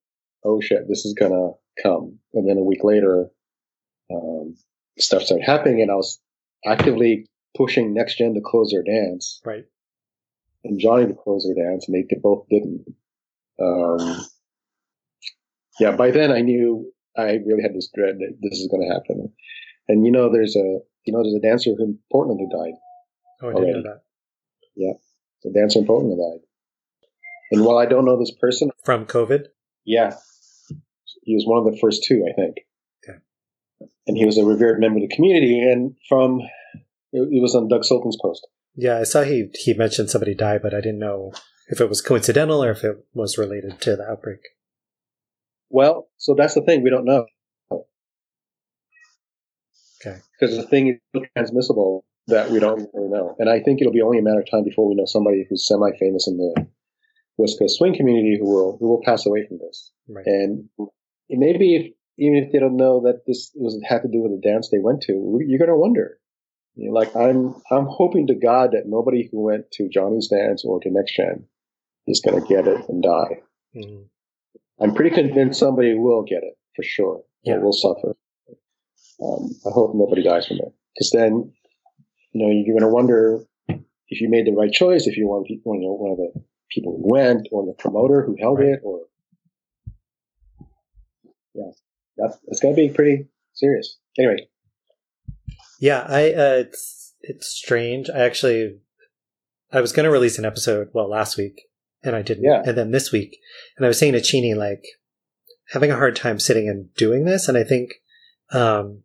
oh shit, this is gonna come." And then a week later, um, stuff started happening, and I was actively pushing next gen to close their dance, right? And Johnny to close their dance, and they both didn't. Um, yeah, by then I knew I really had this dread that this is going to happen. And you know, there's a you know there's a dancer in Portland who died. Oh, I didn't know that. Yeah, the dancer in Portland who died. And while I don't know this person from COVID, yeah, he was one of the first two, I think. And he was a revered member of the community, and from it, was on Doug Sultan's post. Yeah, I saw he he mentioned somebody died, but I didn't know if it was coincidental or if it was related to the outbreak. Well, so that's the thing. We don't know. Okay. Because the thing is transmissible that we don't really know. And I think it'll be only a matter of time before we know somebody who's semi famous in the West Coast swing community who will who will pass away from this. Right. And maybe if even if they don't know that this was had to do with the dance they went to, you're going to wonder. You know, like I'm I'm hoping to God that nobody who went to Johnny's dance or to Next Gen is going to get it and die. Mm-hmm. I'm pretty convinced somebody will get it for sure. Yeah. Will suffer. Um, I hope nobody dies from it. Because then, you know, you're going to wonder if you made the right choice, if you want people, you know, one of the people who went, or the promoter who held right. it, or yeah, that's it's going to be pretty serious. Anyway. Yeah, I uh, it's it's strange. I actually I was going to release an episode well last week and I didn't. Yeah. And then this week, and I was saying to Chini, like, having a hard time sitting and doing this. And I think um,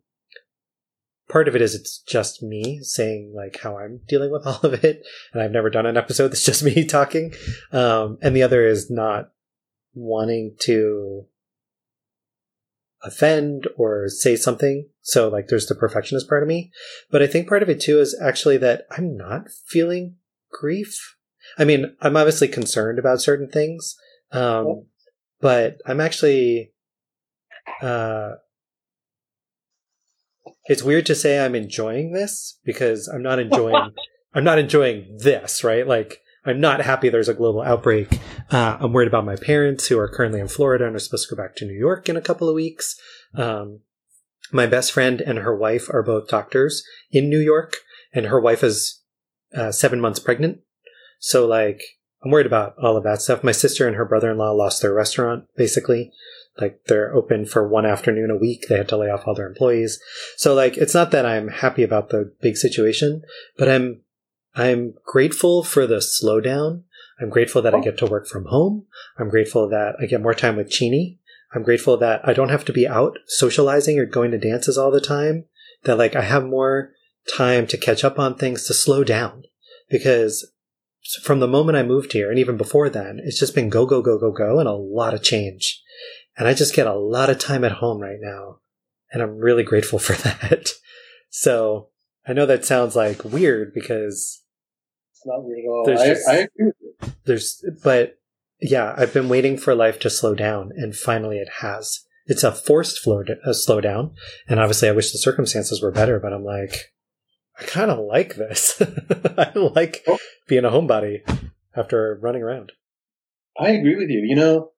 part of it is it's just me saying, like, how I'm dealing with *laughs* all of it. And I've never done an episode that's just me *laughs* talking. Um, and the other is not wanting to offend or say something. So, like, there's the perfectionist part of me. But I think part of it too is actually that I'm not feeling grief I mean, I'm obviously concerned about certain things, um, but I'm actually. Uh, it's weird to say I'm enjoying this because I'm not *laughs* enjoying. I'm not enjoying this, right? Like, I'm not happy there's a global outbreak. Uh, I'm worried about my parents who are currently in Florida and are supposed to go back to New York in a couple of weeks. Um, my best friend and her wife are both doctors in New York, and her wife is uh, seven months pregnant. So like, I'm worried about all of that stuff. My sister and her brother-in-law lost their restaurant, basically. Like they're open for one afternoon a week. They had to lay off all their employees. So like, it's not that I'm happy about the big situation, but I'm, I'm grateful for the slowdown. I'm grateful that I oh. get to work from home. I'm grateful that I get more time with Chini. I'm grateful that I don't have to be out socializing or going to dances all the time. That like I have more time to catch up on things, to slow down. Because from the moment I moved here and even before then, it's just been go, go, go, go, go and a lot of change. And I just get a lot of time at home right now. And I'm really grateful *laughs* for that. So I know that sounds like weird because it's not weird at all. There's just, I, I agree with you. There's, but yeah, I've been waiting for life to slow down and finally it has. It's a forced flow, a uh, slowdown. And obviously I wish the circumstances were better, but I'm like, I kind of like this. *laughs* I like oh. being a homebody after running around. I agree with you. You know,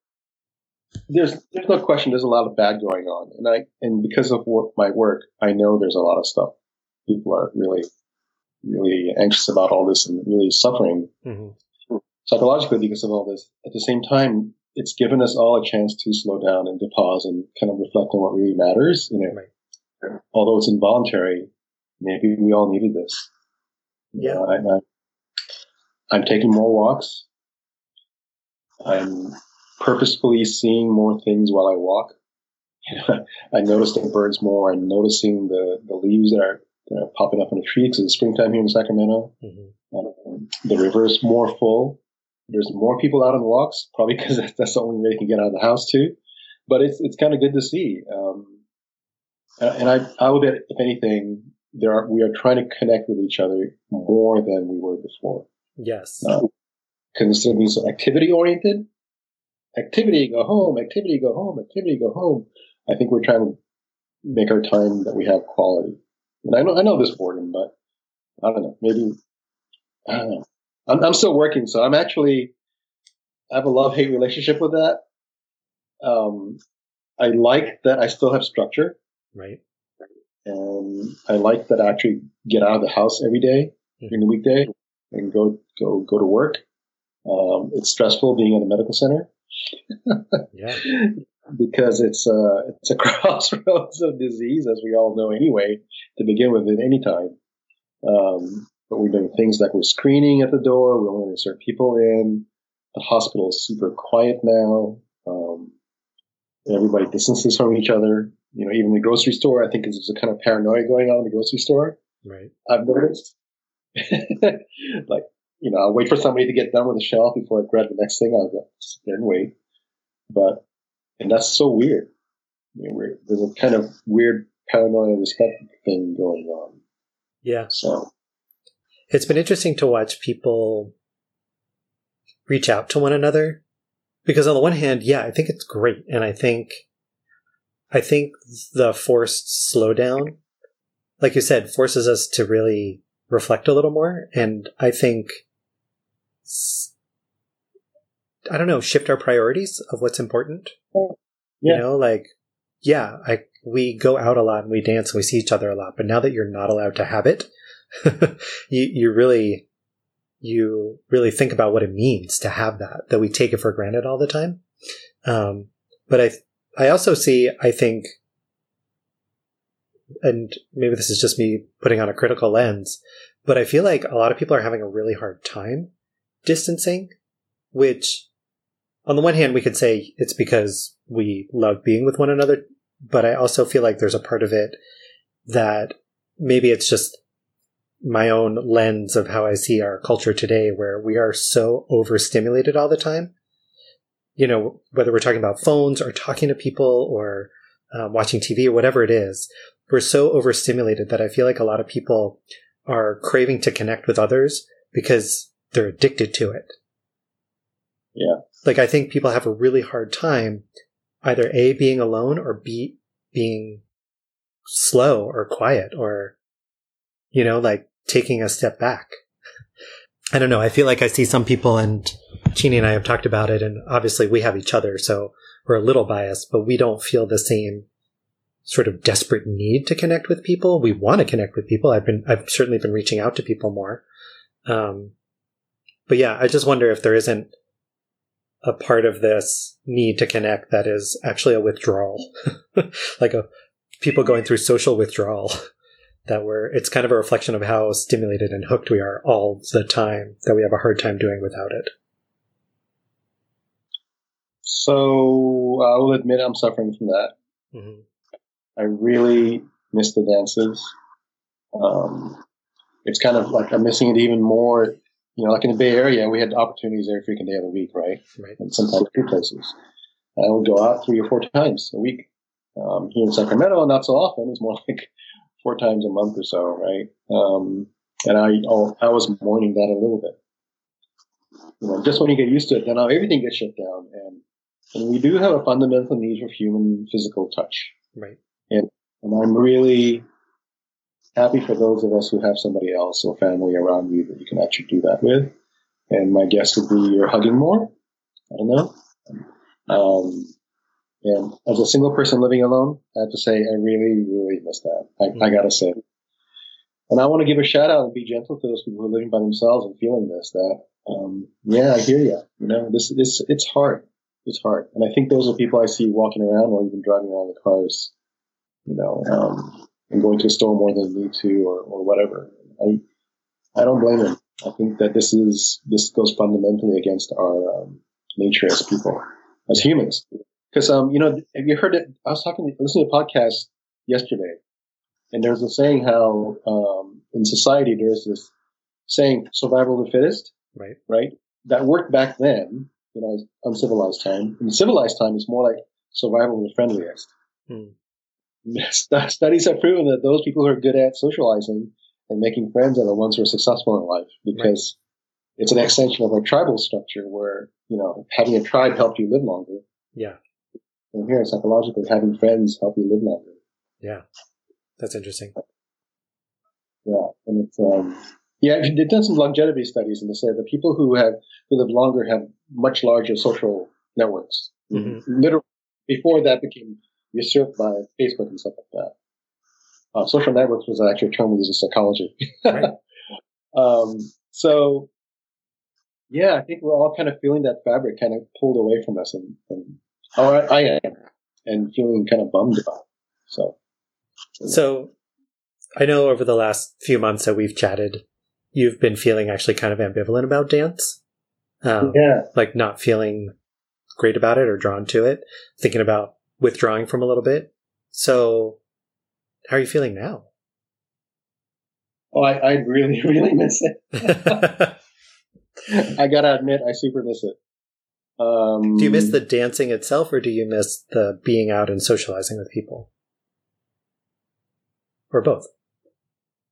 there's there's no question. There's a lot of bad going on, and I and because of my work, I know there's a lot of stuff. People are really, really anxious about all this and really suffering mm-hmm. psychologically because of all this. At the same time, it's given us all a chance to slow down and to pause and kind of reflect on what really matters. You know, right. although it's involuntary, maybe we all needed this. Yeah. I'm, I'm taking more walks. I'm purposefully seeing more things while I walk. *laughs* I notice the birds more. I'm noticing the, the leaves that are, that are popping up on the tree because it's springtime here in Sacramento. Mm-hmm. Um, the river is more full. There's more people out on the walks, probably *laughs* because that's the only way they can get out of the house too. But it's it's kind of good to see. Um, and I I would bet if anything, there are, we are trying to connect with each other more than we were before. Yes. Because uh, instead of being so activity oriented, activity go home, activity go home, activity go home, I think we're trying to make our time that we have quality. And I know, I know this boredom, but I don't know, maybe, I don't know. I'm, I'm still working, so I'm actually, I have a love hate relationship with that. Um, I like that I still have structure. Right. And I like that I actually get out of the house every day mm-hmm. during the weekday and go, go, go to work. Um, it's stressful being at a medical center. yeah. *laughs* Because it's a, it's a *laughs* crossroads of disease, as we all know anyway, to begin with at any time. Um, but we're doing things like we're screening at the door. We're only insert people in. The hospital is super quiet now. Um, everybody distances from each other. You know, even the grocery store, I think there's a kind of paranoia going on in the grocery store. Right. I've noticed. *laughs* like, you know, I'll wait for somebody to get done with the shelf before I grab the next thing. I'll go sit there and wait. But, and that's so weird. You know, there's a kind of weird paranoia respect thing going on. Yeah. So it's been interesting to watch people reach out to one another because on the one hand, yeah, I think it's great. And I think, I think the forced slowdown, like you said, forces us to really reflect a little more. And I think, I don't know, shift our priorities of what's important. Yeah. You know, like, yeah, I, we go out a lot and we dance and we see each other a lot, but now that you're not allowed to have it, *laughs* you, you really, you really think about what it means to have that, that we take it for granted all the time. Um, but I, I also see, I think, and maybe this is just me putting on a critical lens, but I feel like a lot of people are having a really hard time distancing, which on the one hand, we could say it's because we love being with one another, but I also feel like there's a part of it that maybe it's just my own lens of how I see our culture today, where we are so overstimulated all the time. You know, whether we're talking about phones or talking to people or uh, watching TV or whatever it is, we're so overstimulated that I feel like a lot of people are craving to connect with others because they're addicted to it. Yeah. Like I think people have a really hard time either A being alone or B being slow or quiet or you know, like taking a step back. I don't know. I feel like I see some people, and Chini and I have talked about it, and obviously we have each other, so we're a little biased, but we don't feel the same sort of desperate need to connect with people. We want to connect with people. I've been, I've certainly been reaching out to people more. Um, but yeah, I just wonder if there isn't a part of this need to connect that is actually a withdrawal, *laughs* like a people going through social withdrawal *laughs* that we're it's kind of a reflection of how stimulated and hooked we are all the time that we have a hard time doing without it. So i will admit i'm suffering from that. Mm-hmm. i really miss the dances. Um, it's kind of like i'm missing it even more you know like in the bay area we had opportunities every freaking day of the week right right and sometimes two places i would go out three or four times a week um, here in Sacramento, not so often. It's more *laughs* like four times a month or so, right? Um, and I, oh, I was mourning that a little bit. You know, just when you get used to it, then everything gets shut down. And, and we do have a fundamental need for human physical touch. Right. And, and I'm really happy for those of us who have somebody else or family around you that you can actually do that with. And my guess would be you're hugging more. I don't know. Um, and as a single person living alone, I have to say I really, really miss that. I, mm-hmm. I gotta say. And I want to give a shout out and be gentle to those people who are living by themselves and feeling this. That, um, yeah, I hear you. You know, this, this, it's hard. It's hard. And I think those are people I see walking around or even driving around the cars, you know, um, and going to a store more than they need to or, or whatever. I, I don't blame them. I think that this is, this goes fundamentally against our um, nature as people, as humans. Because um, you know, have you heard it? I was talking, listening to a podcast yesterday, and there's a saying how um, in society there's this saying "survival of the fittest." Right. Right. That worked back then, you know, uncivilized time. In civilized time, it's more like survival of the friendliest. Hmm. *laughs* Studies have proven that those people who are good at socializing and making friends are the ones who are successful in life because right. it's an extension of our tribal structure where, you know, having a tribe helped you live longer. Yeah And here, psychologically, having friends help you live longer. Yeah, that's interesting. Yeah, and it's um, yeah, they've done some longevity studies, and they say the people who have who live longer have much larger social networks. Mm-hmm. Literally, before that became usurped by Facebook and stuff like that. Uh, social networks was actually a term we use in psychology. Right. *laughs* um, so, yeah, I think we're all kind of feeling that fabric kind of pulled away from us, and, and oh, I, I am, and feeling kind of bummed about. It. So, so I know over the last few months that we've chatted, you've been feeling actually kind of ambivalent about dance. Um, yeah, like not feeling great about it or drawn to it, thinking about withdrawing from a little bit. So, how are you feeling now? Oh, I, I really, *laughs* really miss it. *laughs* I gotta admit, I super miss it. Um, do you miss the dancing itself, or do you miss the being out and socializing with people, or both?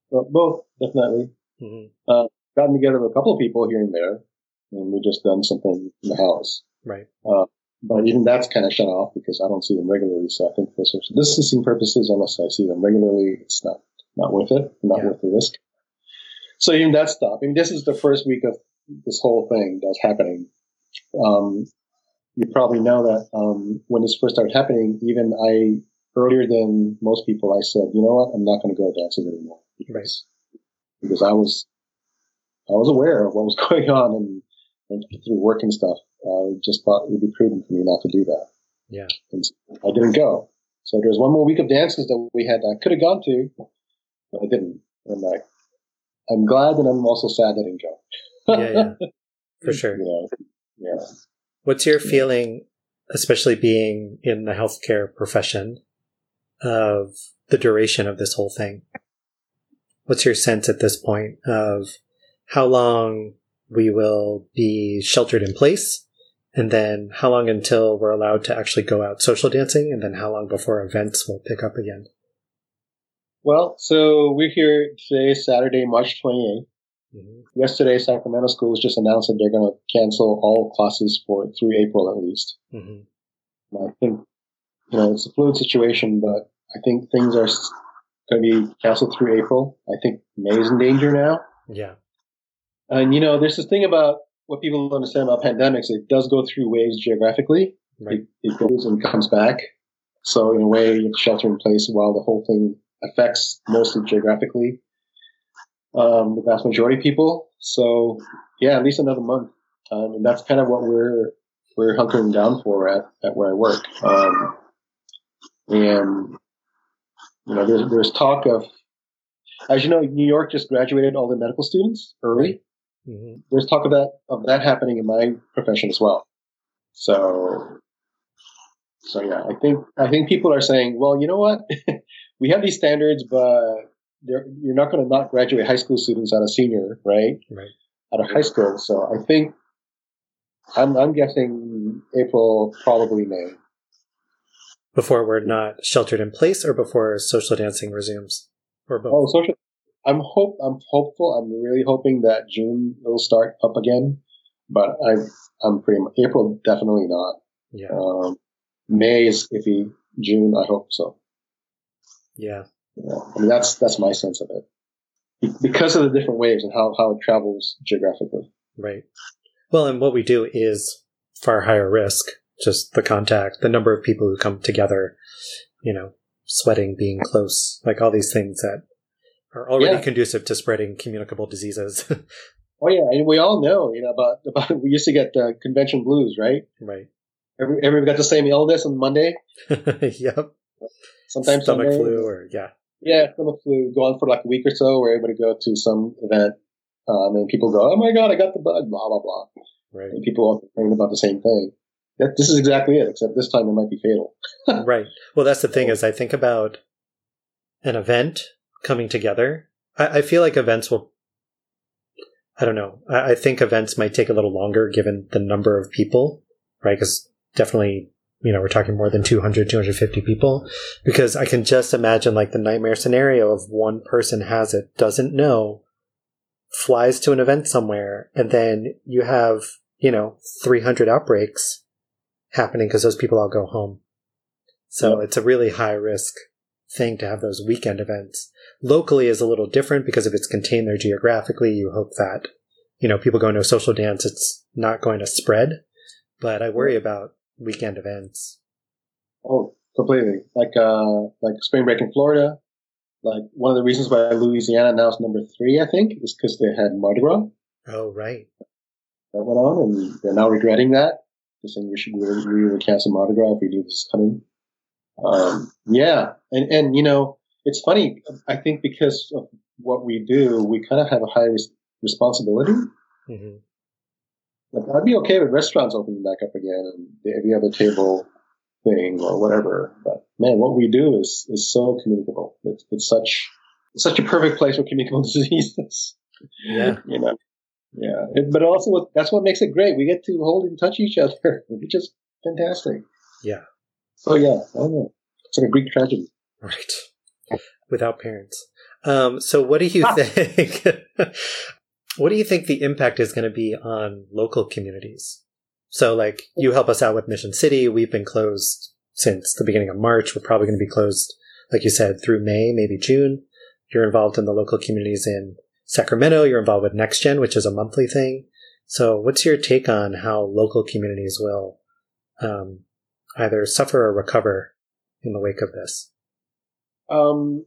Well, both, definitely. Mm-hmm. Uh, gotten together with a couple of people here and there, and we just done something in the house. Right. Uh, but even that's kind of shut off because I don't see them regularly. So I think for social distancing purposes, unless I see them regularly, it's not not worth it, not yeah. worth the risk. So even that stopped. I mean, this is the first week of this whole thing that's happening. Um, you probably know that um, when this first started happening, even I earlier than most people, I said, you know what, I'm not going to go dancing anymore because right. because I was I was aware of what was *laughs* going on and, and through work and stuff. I just thought it would be prudent for me not to do that. Yeah. And I didn't go. So there was one more week of dances that we had I could have gone to, but I didn't. And I, I'm glad and I'm also sad I didn't go. yeah, yeah. *laughs* For sure. You know, yeah. What's your feeling, especially being in the healthcare profession, of the duration of this whole thing? What's your sense at this point of how long we will be sheltered in place and then how long until we're allowed to actually go out social dancing? And then how long before events will pick up again? Well, so we're here today, Saturday, March 28th. Mm-hmm. Yesterday, Sacramento schools just announced that they're going to cancel all classes for through April at least. Mm-hmm. I think, you know, it's a fluid situation, but I think things are going to be canceled through April. I think May is in danger now. Yeah. And, you know, there's this thing about what people don't understand about pandemics, it does go through waves geographically. Right. It, it, goes and comes back. So in a way, you have to shelter in place while the whole thing affects mostly geographically um, the vast majority of people. So yeah, at least another month, um, and that's kind of what we're we're hunkering down for at, at where I work. Um, and you know, there's there's talk of, as you know, New York just graduated all the medical students early. Mm-hmm. There's talk of that of that happening in my profession as well. So, so yeah, I think I think people are saying, well, you know what, *laughs* we have these standards, but you're not going to not graduate high school students out of senior, right? Right. Out of high school. So I think I'm I'm guessing April, probably May. Before we're not sheltered in place, or before social dancing resumes, or both. Oh, social I'm hope I'm hopeful. I'm really hoping that June will start up again, but I I'm pretty much, April definitely not. Yeah. Um, May is iffy. June I hope so. Yeah. Yeah. I mean that's that's my sense of it because of the different waves and how how it travels geographically. Right. Well, and what we do is far higher risk. Just the contact, the number of people who come together, you know, sweating, being close, like all these things that are already yeah. conducive to spreading communicable diseases. *laughs* oh yeah, and we all know, you know, about about we used to get uh, convention blues, right? Right. Every, everybody got the same illness on Monday. *laughs* yep. Sometimes stomach Sunday. flu or yeah. Yeah, stomach flu. Go on for like a week or so. We're able to go to some event, um, and people go, "Oh my god, I got the bug!" Blah blah blah. Right. And people are complaining about the same thing. That, this is exactly it, except this time it might be fatal. *laughs* right. Well, that's the thing is, I think about an event coming together. I, I feel like events will. I don't know. I, I, think events might take a little longer given the number of people, right? Because definitely, you know, we're talking more than 200, 250 people. Because I can just imagine like the nightmare scenario of one person has it, doesn't know, flies to an event somewhere, and then you have, you know, 300 outbreaks happening because those people all go home. So yeah. it's a really high risk thing to have those weekend events. Locally is a little different because if it's contained there geographically, you hope that, you know, people going to a social dance, it's not going to spread. But I worry about weekend events. Oh, completely. Like, uh, like spring break in Florida. Like one of the reasons why Louisiana now is number three, I think, is because they had Mardi Gras. Oh, right. That went on, and they're now regretting that. They're saying we should really, really cancel Mardi Gras if we do this coming. Um, yeah, and and you know, it's funny. I think because of what we do, we kind of have a high res- responsibility. Mm-hmm. Like I'd be okay with restaurants opening back up again and every other table thing or whatever. But man, what we do is is so communicable. It's, it's such it's such a perfect place for communicable *laughs* diseases. Yeah, you know. Yeah, it, but also that's what makes it great. We get to hold and touch each other, *laughs* which is fantastic. Yeah. Yeah, I don't know. It's like a Greek tragedy. Right. Without parents. Um, so what do you *laughs* think? *laughs* what do you think the impact is going to be on local communities? So like you help us out with Mission City. We've been closed since the beginning of March. We're probably going to be closed, like you said, through May, maybe June. You're involved in the local communities in Sacramento. You're involved with NextGen, which is a monthly thing. So what's your take on how local communities will um, either suffer or recover in the wake of this? Um,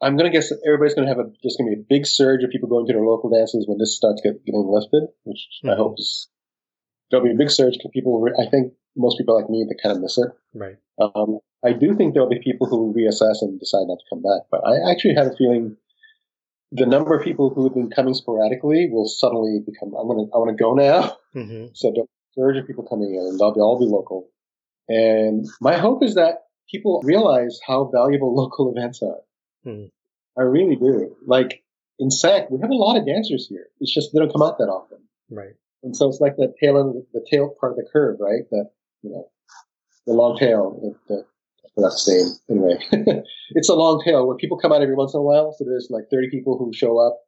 I'm going to guess that everybody's going to have a, just going to be a big surge of people going to their local dances when this starts get, getting lifted, which mm-hmm. I hope is, there'll be a big surge because people, I think most people like me, they kind of miss it. Right. Um, I do think there'll be people who will reassess and decide not to come back, but I actually have a feeling the number of people who have been coming sporadically will suddenly become, I'm going to, I want to go now. Mm-hmm. So the surge of people coming in and they'll be all be local. And my hope is that people realize how valuable *laughs* local events are. Hmm. I really do. Like in SAC, we have a lot of dancers here. It's just they don't come out that often. Right. And so it's like the tail end, of the, the tail part of the curve, right? That you know, the long tail. The, the, that's the same. Anyway, *laughs* it's a long tail where people come out every once in a while. So there's like 30 people who show up,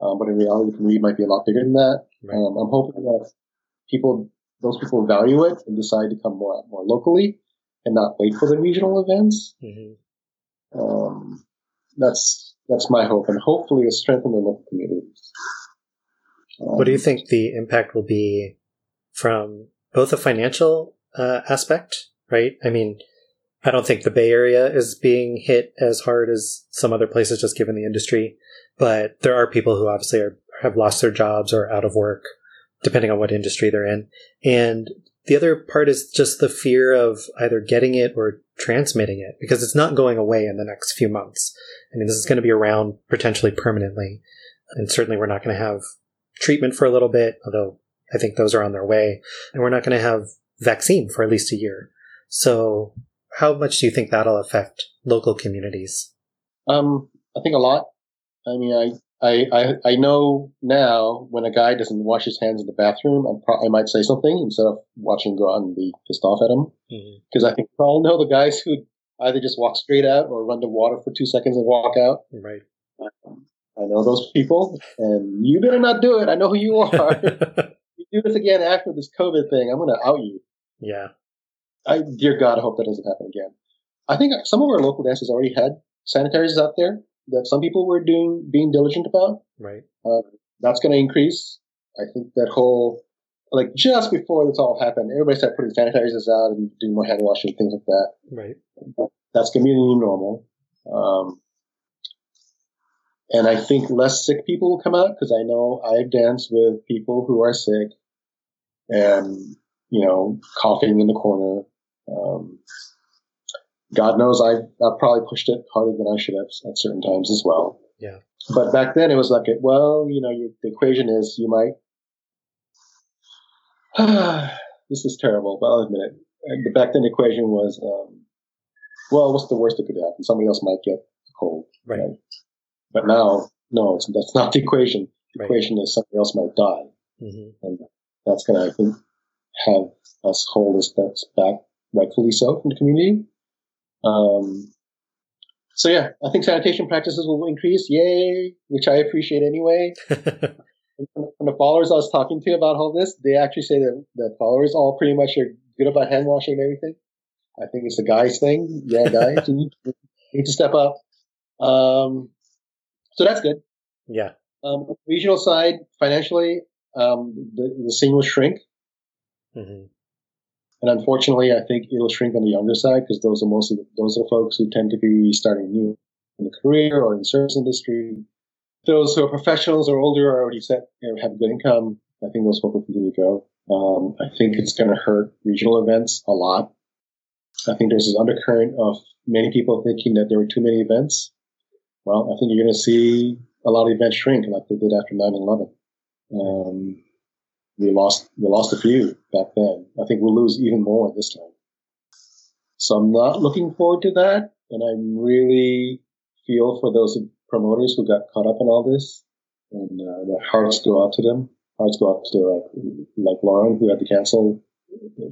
um, but in reality, me, it might be a lot bigger than that. Right. Um, I'm hoping that people, those people value it and decide to come more more locally and not wait for the regional events. Mm-hmm. Um, that's that's my hope, and hopefully, it strengthen the local communities. Um, what do you think the impact will be from both a financial uh, aspect, right? I mean, I don't think the Bay Area is being hit as hard as some other places, just given the industry. But there are people who obviously are, have lost their jobs or out of work, depending on what industry they're in. And the other part is just the fear of either getting it or transmitting it because it's not going away in the next few months. I mean, this is going to be around potentially permanently. And certainly we're not going to have treatment for a little bit, although I think those are on their way. And we're not going to have vaccine for at least a year. So how much do you think that'll affect local communities? Um, I think a lot. I mean, I I, I, I know now when a guy doesn't wash his hands in the bathroom, pro- i might say something instead of watching go out and be pissed off at him. Because mm-hmm. I think we all know the guys who either just walk straight out or run to water for two seconds and walk out. Right. I know those people, and you better not do it. I know who you are. *laughs* you do this again after this COVID thing, I'm going to out you. Yeah. I, dear God, I hope that doesn't happen again. I think some of our local dancers already had sanitizers out there that some people were doing being diligent about. Right. Uh, that's going to increase. I think that whole like just before this all happened, everybody started putting sanitizers out and doing more hand washing and things like that. Right. That's going to be the new normal. Um, and I think less sick people will come out because I know I've danced with people who are sick and, you know, coughing in the corner. Um, God knows I've, I've probably pushed it harder than I should have at certain times as well. Yeah. But back then it was like, well, you know, you, the equation is you might. *sighs* this is terrible, but I'll admit it. The back then the equation was, um, well, what's the worst that could happen? Somebody else might get a cold. Right. right? But now, no, that's not the equation. The right. equation is somebody else might die. Mm-hmm. And that's going to, I think, have us hold us back, rightfully so, from the community. Um, so yeah, I think sanitation practices will increase. Yay, which I appreciate anyway. *laughs* from the followers I was talking to about all this, they actually say that the followers all pretty much are good about hand washing and everything. I think it's a guys thing. Yeah, guys, you, need, you need to step up. Um, so that's good. Yeah. Um, regional side, financially, um, the, the scene will shrink. Mm-hmm. And unfortunately, I think it'll shrink on the younger side because those are mostly those are folks who tend to be starting new in the career or in service industry. Those who are professionals or older are already set, you know, have good income. I think those folks will continue to go. Um, I think it's going to hurt regional events a lot. I think there's this undercurrent of many people thinking that there were too many events. Well, I think you're going to see a lot of events shrink like they did after 9-11. Um, we lost we lost a few back then. I think we'll lose even more this time. So I'm not looking forward to that, and I really feel for those promoters who got caught up in all this, and uh, my hearts go out to them. Hearts go out to like, like Lauren who had to cancel.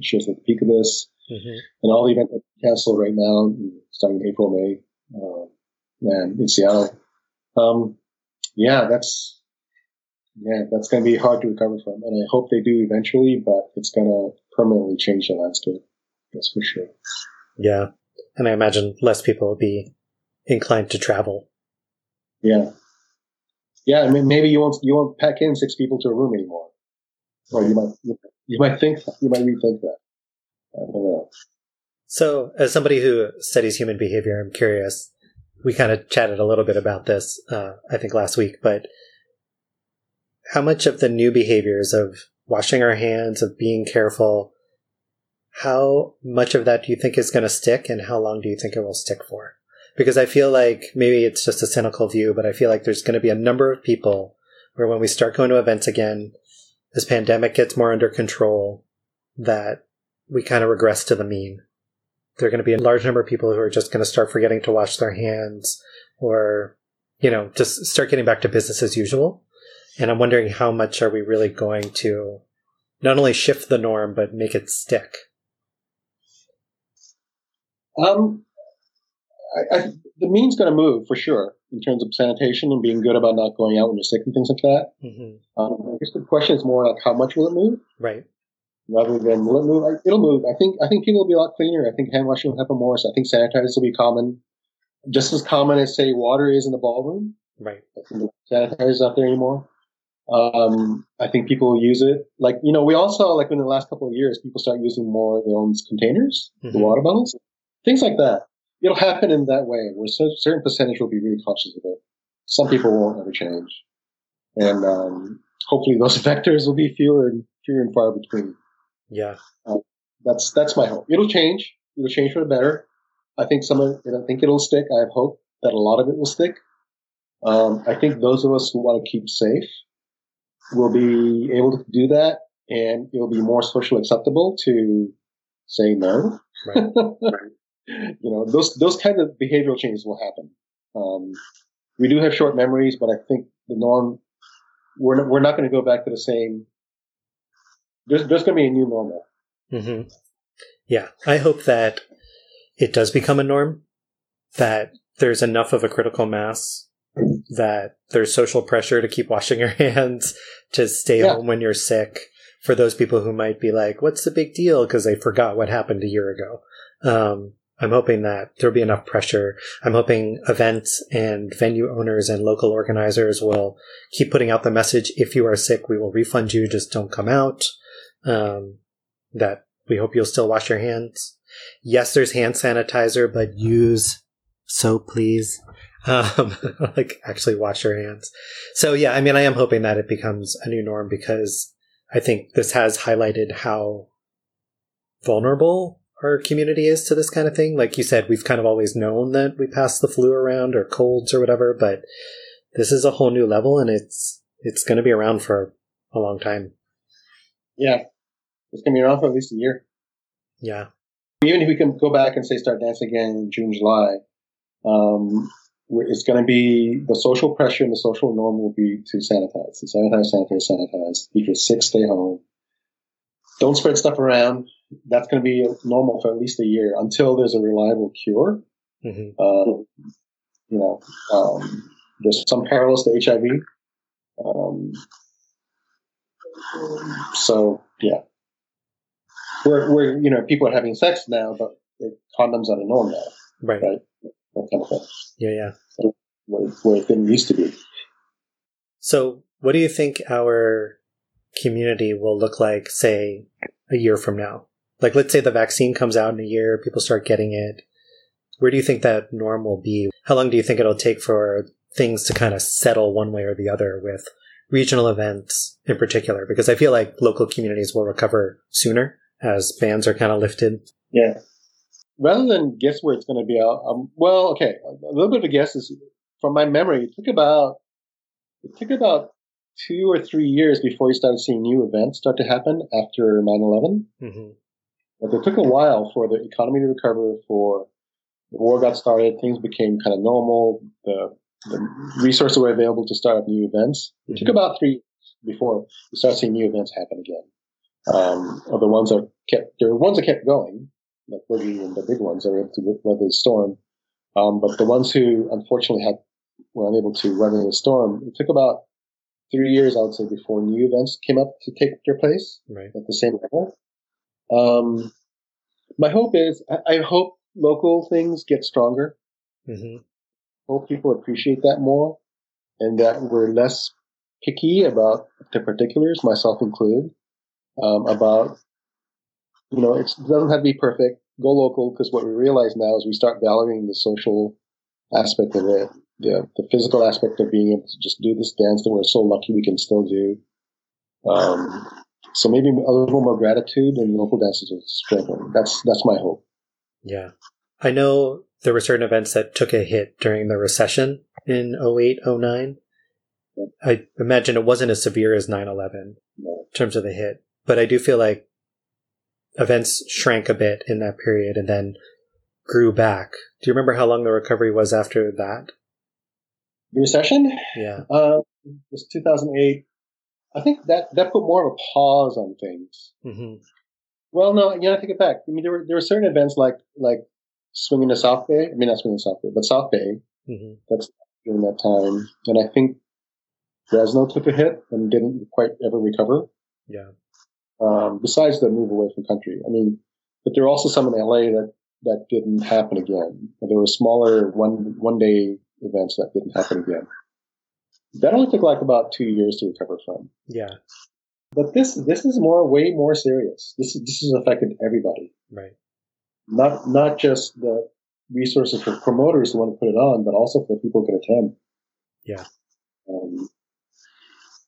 She was at the peak of this, mm-hmm. and all the events canceled right now, starting April, May, uh, and in Seattle. Um, yeah, that's yeah, that's going to be hard to recover from. And I hope they do eventually, but it's going to permanently change the landscape. That's for sure. Yeah. And I imagine less people will be inclined to travel. Yeah. Yeah. I mean, maybe you won't, you won't pack in six people to a room anymore. Or you might, you might think, you might rethink that. I don't know. So, as somebody who studies human behavior, I'm curious. We kind of chatted a little bit about this, uh, I think last week, but how much of the new behaviors of washing our hands, of being careful, how much of that do you think is going to stick and how long do you think it will stick for? Because I feel like maybe it's just a cynical view, but I feel like there's going to be a number of people where when we start going to events again, this pandemic gets more under control, that we kind of regress to the mean. There are going to be a large number of people who are just going to start forgetting to wash their hands or, you know, just start getting back to business as usual. And I'm wondering how much are we really going to not only shift the norm, but make it stick? Um, I, I, the mean's going to move for sure in terms of sanitation and being good about not going out when you're sick and things like that. Mm-hmm. Um, I guess the question is more like how much will it move, right? Rather than will it move? It'll move. I think. I think people will be a lot cleaner. I think hand washing will happen more. So I think sanitizers will be common, just as common as say water is in the ballroom. Right. Sanitizers out there anymore. Um, I think people will use it. Like, you know, we also, like in the last couple of years, people start using more of their own containers, mm-hmm. the water bottles, things like that. It'll happen in that way where a certain percentage will be really conscious of it. Some people won't ever change. And, um, hopefully those *laughs* vectors will be fewer and fewer and far between. Yeah. Uh, that's, that's my hope. It'll change. It'll change for the better. I think some of it, I think it'll stick. I have hope that a lot of it will stick. Um, I think those of us who want to keep safe will be able to do that and it will be more socially acceptable to say no. Right. *laughs* you know, those, those kinds of behavioral changes will happen. Um, we do have short memories, but I think the norm, we're not, we're not going to go back to the same. There's, there's going to be a new normal. Mm-hmm. Yeah. I hope that it does become a norm, that there's enough of a critical mass that there's social pressure to keep washing your *laughs* hands, to stay yeah. home when you're sick. For those people who might be like, what's the big deal? Because they forgot what happened a year ago. Um, I'm hoping that there'll be enough pressure. I'm hoping events and venue owners and local organizers will keep putting out the message if you are sick, we will refund you, just don't come out. Um, that we hope you'll still wash your hands. Yes, there's hand sanitizer, but use soap, please um, *laughs* like actually wash your hands. So yeah, I mean, I am hoping that it becomes a new norm because I think this has highlighted how vulnerable our community is to this kind of thing. Like you said, we've kind of always known that we pass the flu around or colds or whatever, but this is a whole new level and it's it's going to be around for a long time. Yeah. It's going to be around for at least a year. Yeah. Even if we can go back and say start dancing again in June, July, um, it's going to be the social pressure and the social norm will be to sanitize, to sanitize, sanitize, sanitize. If you're sick, stay home. Don't spread stuff around. That's going to be normal for at least a year until there's a reliable cure. Mm-hmm. Uh, you know, um, there's some parallels to HIV. Um, so yeah, we're, we're, you know, people are having sex now, but condoms are the norm now. Right. Right. That kind of thing. Yeah, yeah. So where, where it didn't used to be. So, what do you think our community will look like, say, a year from now? Like, let's say the vaccine comes out in a year, people start getting it. Where do you think that norm will be? How long do you think it'll take for things to kind of settle one way or the other with regional events in particular? Because I feel like local communities will recover sooner as bans are kind of lifted. Yeah. Rather than guess where it's going to be out, um, well, okay, a little bit of a guess is from my memory, it took about it took about two or three years before you started seeing new events start to happen after 9-11. Mm-hmm. Like it took a while for the economy to recover, for the war got started, things became kind of normal, the, the resources were available to start up new events. It mm-hmm. took about three years before you start seeing new events happen again. Um, or the ones that kept, there were ones that kept going, like Boogie and the big ones are able to weather the storm. Um, but the ones who unfortunately had were unable to weather the storm, it took about three years, I would say, before new events came up to take their place right. at the same level. Um, my hope is, I, I, hope local things get stronger. Mm-hmm. Hope people appreciate that more, and that we're less picky about the particulars, myself included, um, about you know it doesn't have to be perfect. Go local because what we realize now is we start valuing the social aspect of it the, the physical aspect of being able to just do this dance that we're so lucky we can still do. Um, so maybe a little more gratitude and local dances will strengthen. That's that's my hope. Yeah, I know there were certain events that took a hit during the recession in 08, 09. I imagine it wasn't as severe as 9-11 no. in terms of the hit, but I do feel like events shrank a bit in that period and then grew back. Do you remember how long the recovery was after that? The recession? Yeah. Uh, it was 2008. I think that, that put more of a pause on things. Mm-hmm. Well, no, you know, I take it back. I mean, there were, there were certain events like, like swinging to South Bay. I mean, not swinging to South Bay, but South Bay. Mm-hmm. That's during that time. And I think Fresno took a hit and didn't quite ever recover. Yeah. Um, besides the move away from country. I mean, but there were also some in LA that, that didn't happen again. There were smaller one, one day events that didn't happen again. That only took like about two years to recover from. Yeah. But this this is more way more serious. This is this has affected everybody. Right. Not not just the resources for promoters who want to put it on, but also for people who can attend. Yeah. Um,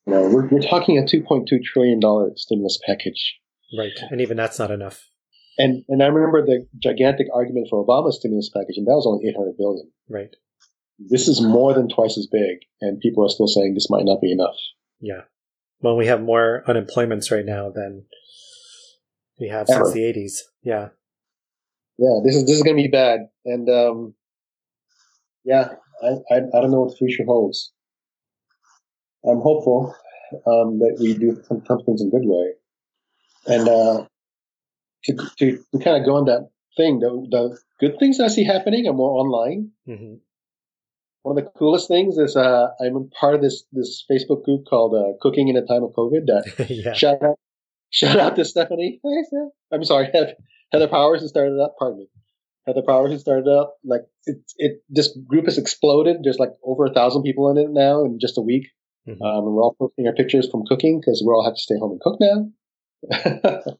you know, we're we're talking a two point two trillion dollar stimulus package. Right, and even that's not enough. And and I remember the gigantic argument for Obama's stimulus package, and that was only eight hundred billion. Right. This is more than twice as big, and people are still saying this might not be enough. Yeah. Well, we have more unemployments right now than we have Ever. since the 80s. Yeah. Yeah, this is this is going to be bad, and um, yeah, I, I, I don't know what the future holds. I'm hopeful um, that we do some, some things in a good way, and uh, to, to to kind of go on that thing, the the good things I see happening are more online. Mm-hmm one of the coolest things is uh, I'm part of this this Facebook group called uh, Cooking in a Time of COVID. That *laughs* yeah. shout out shout out to Stephanie. I'm sorry, *laughs* Heather Powers who started up. Pardon me, Heather Powers who started up. Like it, it this group has exploded. There's like over a thousand people in it now in just a week. Mm-hmm. Um, and we're all posting our pictures from cooking because we all have to stay home and cook now. *laughs*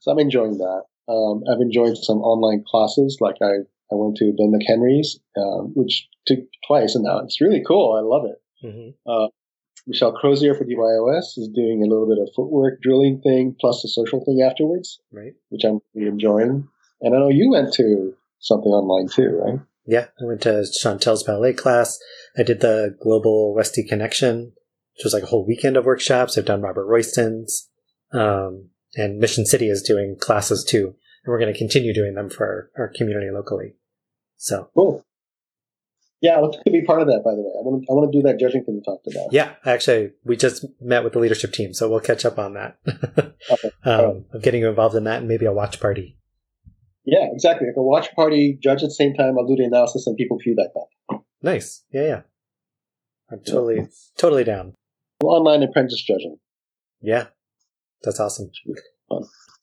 so I'm enjoying that. Um, I've enjoyed some online classes. Like I I went to Ben McHenry's, um, which took twice, and now it's really cool. I love it. Mm-hmm. Uh, Michelle Crozier for DYOS is doing a little bit of footwork drilling thing plus a social thing afterwards, right? Which I'm really enjoying. And I know you went to something online too, right? Yeah, I went to Chantel's ballet class. I did the Global Westie Connection, which was like a whole weekend of workshops. I've done Robert Royston's, um, and Mission City is doing classes too, and we're going to continue doing them for our, our community locally. So cool. Yeah, I want to be part of that. By the way, I want to, I want to do that judging thing you talked about. Yeah, actually, we just met with the leadership team, so we'll catch up on that. *laughs* okay. um, Of getting you involved in that, and maybe a watch party. Yeah, exactly. Like a watch party, judge at the same time. I'll do the analysis, and people feedback that. Nice. Yeah, yeah. I'm totally, yeah. totally down. Online apprentice judging. Yeah, that's awesome.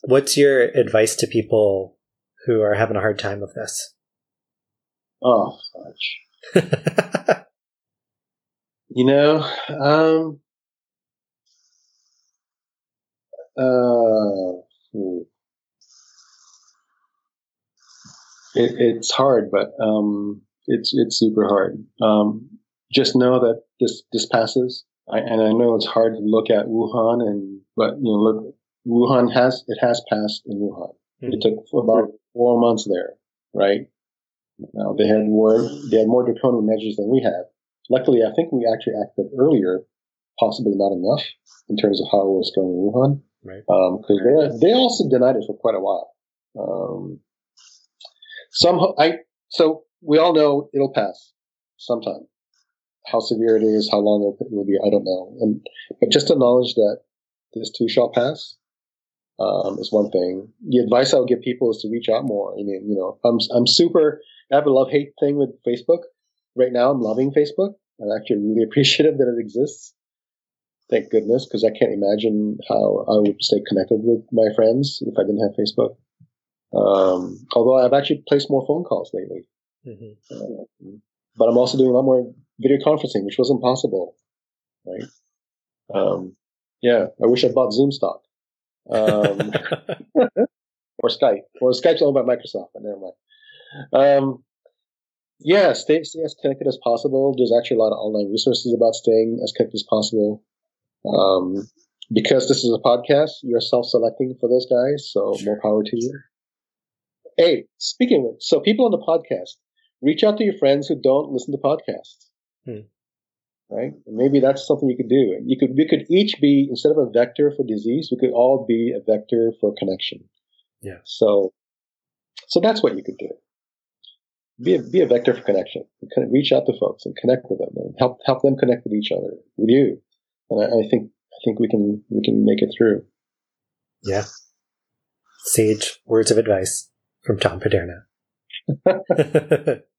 What's your advice to people who are having a hard time with this? Oh, *laughs* you know, um, uh, hmm. it, it's hard, but um, it's it's super hard. Um, just know that this this passes, I, and I know it's hard to look at Wuhan, and but you know, look, Wuhan has it has passed in Wuhan. Mm-hmm. It took about four months there, right? Now they had more they had more draconian measures than we had. Luckily, I think we actually acted earlier, possibly not enough in terms of how it was going in Wuhan, right? Because um, they they also denied it for quite a while. Um, some I so we all know it'll pass sometime. How severe it is, how long it will be, I don't know. And but just the knowledge that this too shall pass um, is one thing. The advice I would give people is to reach out more. I mean, you know, I'm I'm super. I have a love hate thing with Facebook. Right now, I'm loving Facebook. I'm actually really *laughs* appreciative that it exists. Thank goodness, because I can't imagine how I would stay connected with my friends if I didn't have Facebook. Um, although I've actually placed more phone calls lately. Mm-hmm. Uh, but I'm also doing a lot more video conferencing, which wasn't possible, right? Um, yeah, I wish I bought Zoom stock. Um, *laughs* or Skype. Well, Skype's owned by Microsoft, but never mind. Um, yeah, stay, stay as connected as possible. There's actually a lot of online resources about staying as connected as possible. Um, because this is a podcast, you're self-selecting for those guys, so sure. more power to you. Hey, speaking of so people on the podcast, reach out to your friends who don't listen to podcasts. Hmm. Right? And maybe that's something you could do. You could we could each be instead of a vector for disease, we could all be a vector for connection. Yeah. So so that's what you could do. Be a, be a vector for connection. Kind of reach out to folks and connect with them and help help them connect with each other, with you. And I, I think I think we can we can make it through. Yeah. Sage words of advice from Tom Paderna. *laughs* *laughs*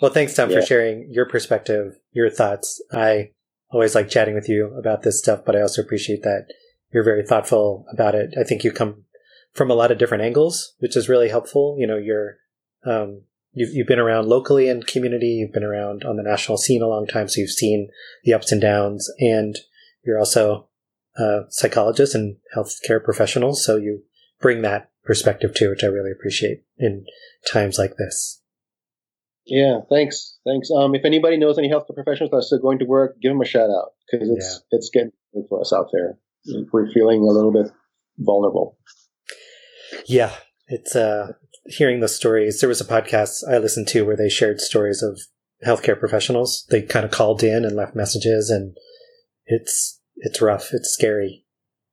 well, thanks, Tom, yeah. for sharing your perspective, your thoughts. I always like chatting with you about this stuff, but I also appreciate that you're very thoughtful about it. I think you come from a lot of different angles, which is really helpful. You know, you're um, you've you've been around locally in community. You've been around on the national scene a long time, so you've seen the ups and downs. And you're also a psychologist and healthcare professional, so you bring that perspective too, which I really appreciate in times like this. Yeah, thanks, thanks. Um, if anybody knows any healthcare professionals that are still going to work, give them a shout out because it's yeah. it's getting for us out there. We're feeling a little bit vulnerable. Yeah, it's uh, hearing the stories. There was a podcast I listened to where they shared stories of healthcare professionals. They kind of called in and left messages, and it's it's rough. It's scary.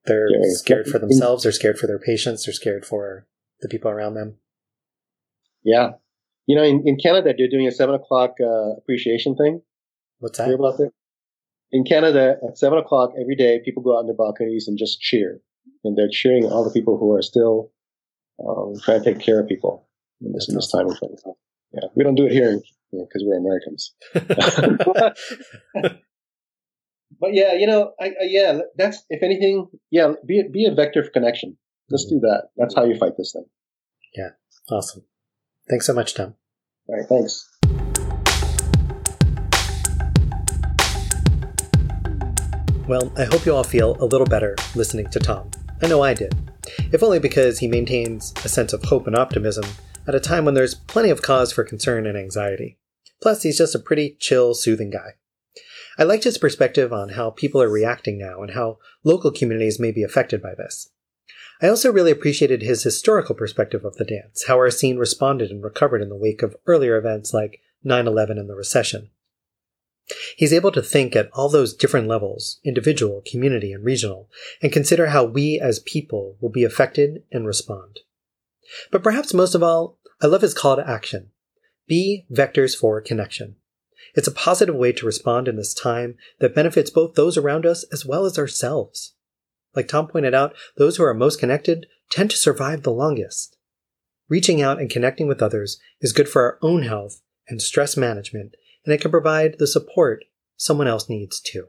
They're yeah. scared for themselves. They're scared for their patients. They're scared for the people around them. Yeah. You know, in, in Canada, they're doing a seven o'clock uh, appreciation thing. What's that? about that? In Canada, at seven o'clock every day, people go out on their balconies and just cheer. And they're cheering all the people who are still um, trying to take care of people in this, in this time. Yeah, we don't do it here because you know, we're Americans. *laughs* *laughs* but yeah, you know, I, I, yeah, that's if anything, yeah, be be a vector of connection. Let's do that. That's how you fight this thing. Yeah, awesome. Thanks so much, Tom. All right, thanks. Well, I hope you all feel a little better listening to Tom. I know I did. If only because he maintains a sense of hope and optimism at a time when there's plenty of cause for concern and anxiety. Plus, he's just a pretty chill, soothing guy. I liked his perspective on how people are reacting now and how local communities may be affected by this. I also really appreciated his historical perspective of the dance, how our scene responded and recovered in the wake of earlier events like 9 11 and the recession. He's able to think at all those different levels individual, community, and regional and consider how we as people will be affected and respond. But perhaps most of all, I love his call to action be vectors for connection. It's a positive way to respond in this time that benefits both those around us as well as ourselves. Like Tom pointed out, those who are most connected tend to survive the longest. Reaching out and connecting with others is good for our own health and stress management, and it can provide the support someone else needs too.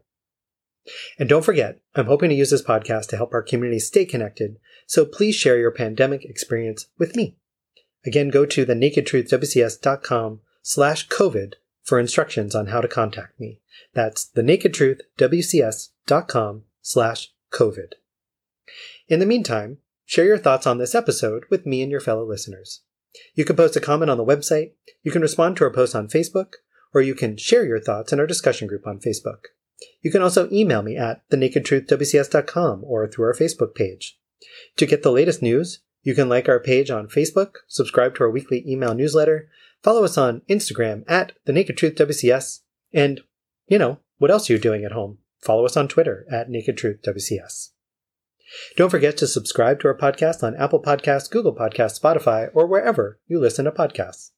And don't forget, I'm hoping to use this podcast to help our community stay connected, so please share your pandemic experience with me. Again, go to thenakedtruthwcs.com slash COVID for instructions on how to contact me. That's the nakedtruthwcs.com slash COVID. In the meantime, share your thoughts on this episode with me and your fellow listeners. You can post a comment on the website, you can respond to our post on Facebook, or you can share your thoughts in our discussion group on Facebook. You can also email me at thenakedtruthwcs.com or through our Facebook page. To get the latest news, you can like our page on Facebook, subscribe to our weekly email newsletter, follow us on Instagram at The Naked Truth WCS, and, you know, what else are you doing at home? Follow us on Twitter at Naked Truth WCS. Don't forget to subscribe to our podcast on Apple Podcasts, Google Podcasts, Spotify, or wherever you listen to podcasts.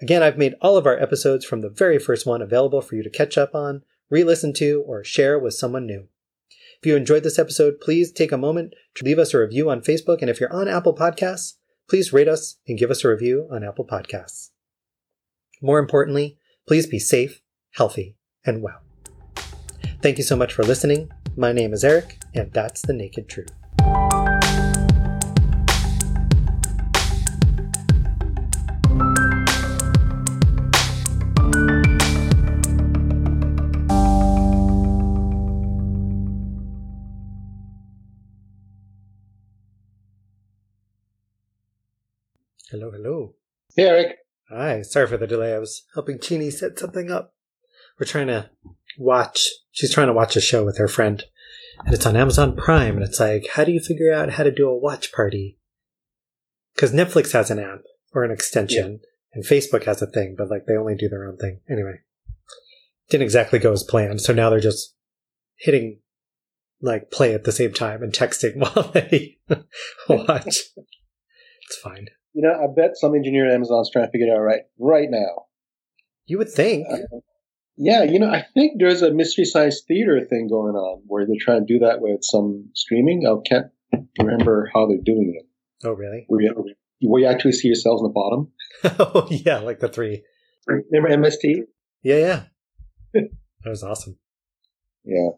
Again, I've made all of our episodes from the very first one available for you to catch up on, re listen to, or share with someone new. If you enjoyed this episode, please take a moment to leave us a review on Facebook. And if you're on Apple Podcasts, please rate us and give us a review on Apple Podcasts. More importantly, please be safe, healthy, and well. Thank you so much for listening. My name is Eric, and that's the Naked Truth. Hello, hello. Hey, Eric. Hi. Sorry for the delay. I was helping Chini set something up. We're trying to watch. She's trying to watch a show with her friend, and it's on Amazon Prime. And it's like, how do you figure out how to do a watch party? Because Netflix has an app or an extension, yeah. and Facebook has a thing, but like they only do their own thing. Anyway, didn't exactly go as planned. So now they're just hitting like play at the same time and texting *laughs* while they *laughs* watch. it's fine. You know, I bet some engineer at Amazon's trying to figure it out right right now. You would think. Uh, yeah, you know, I think there's a mystery science theater thing going on where they're trying to do that with some streaming. I can't remember how they're doing it. Oh, really? Where you, where you actually see yourselves in the bottom. *laughs* oh, yeah, like the three. Remember MST? Yeah, yeah. *laughs* that was awesome. Yeah.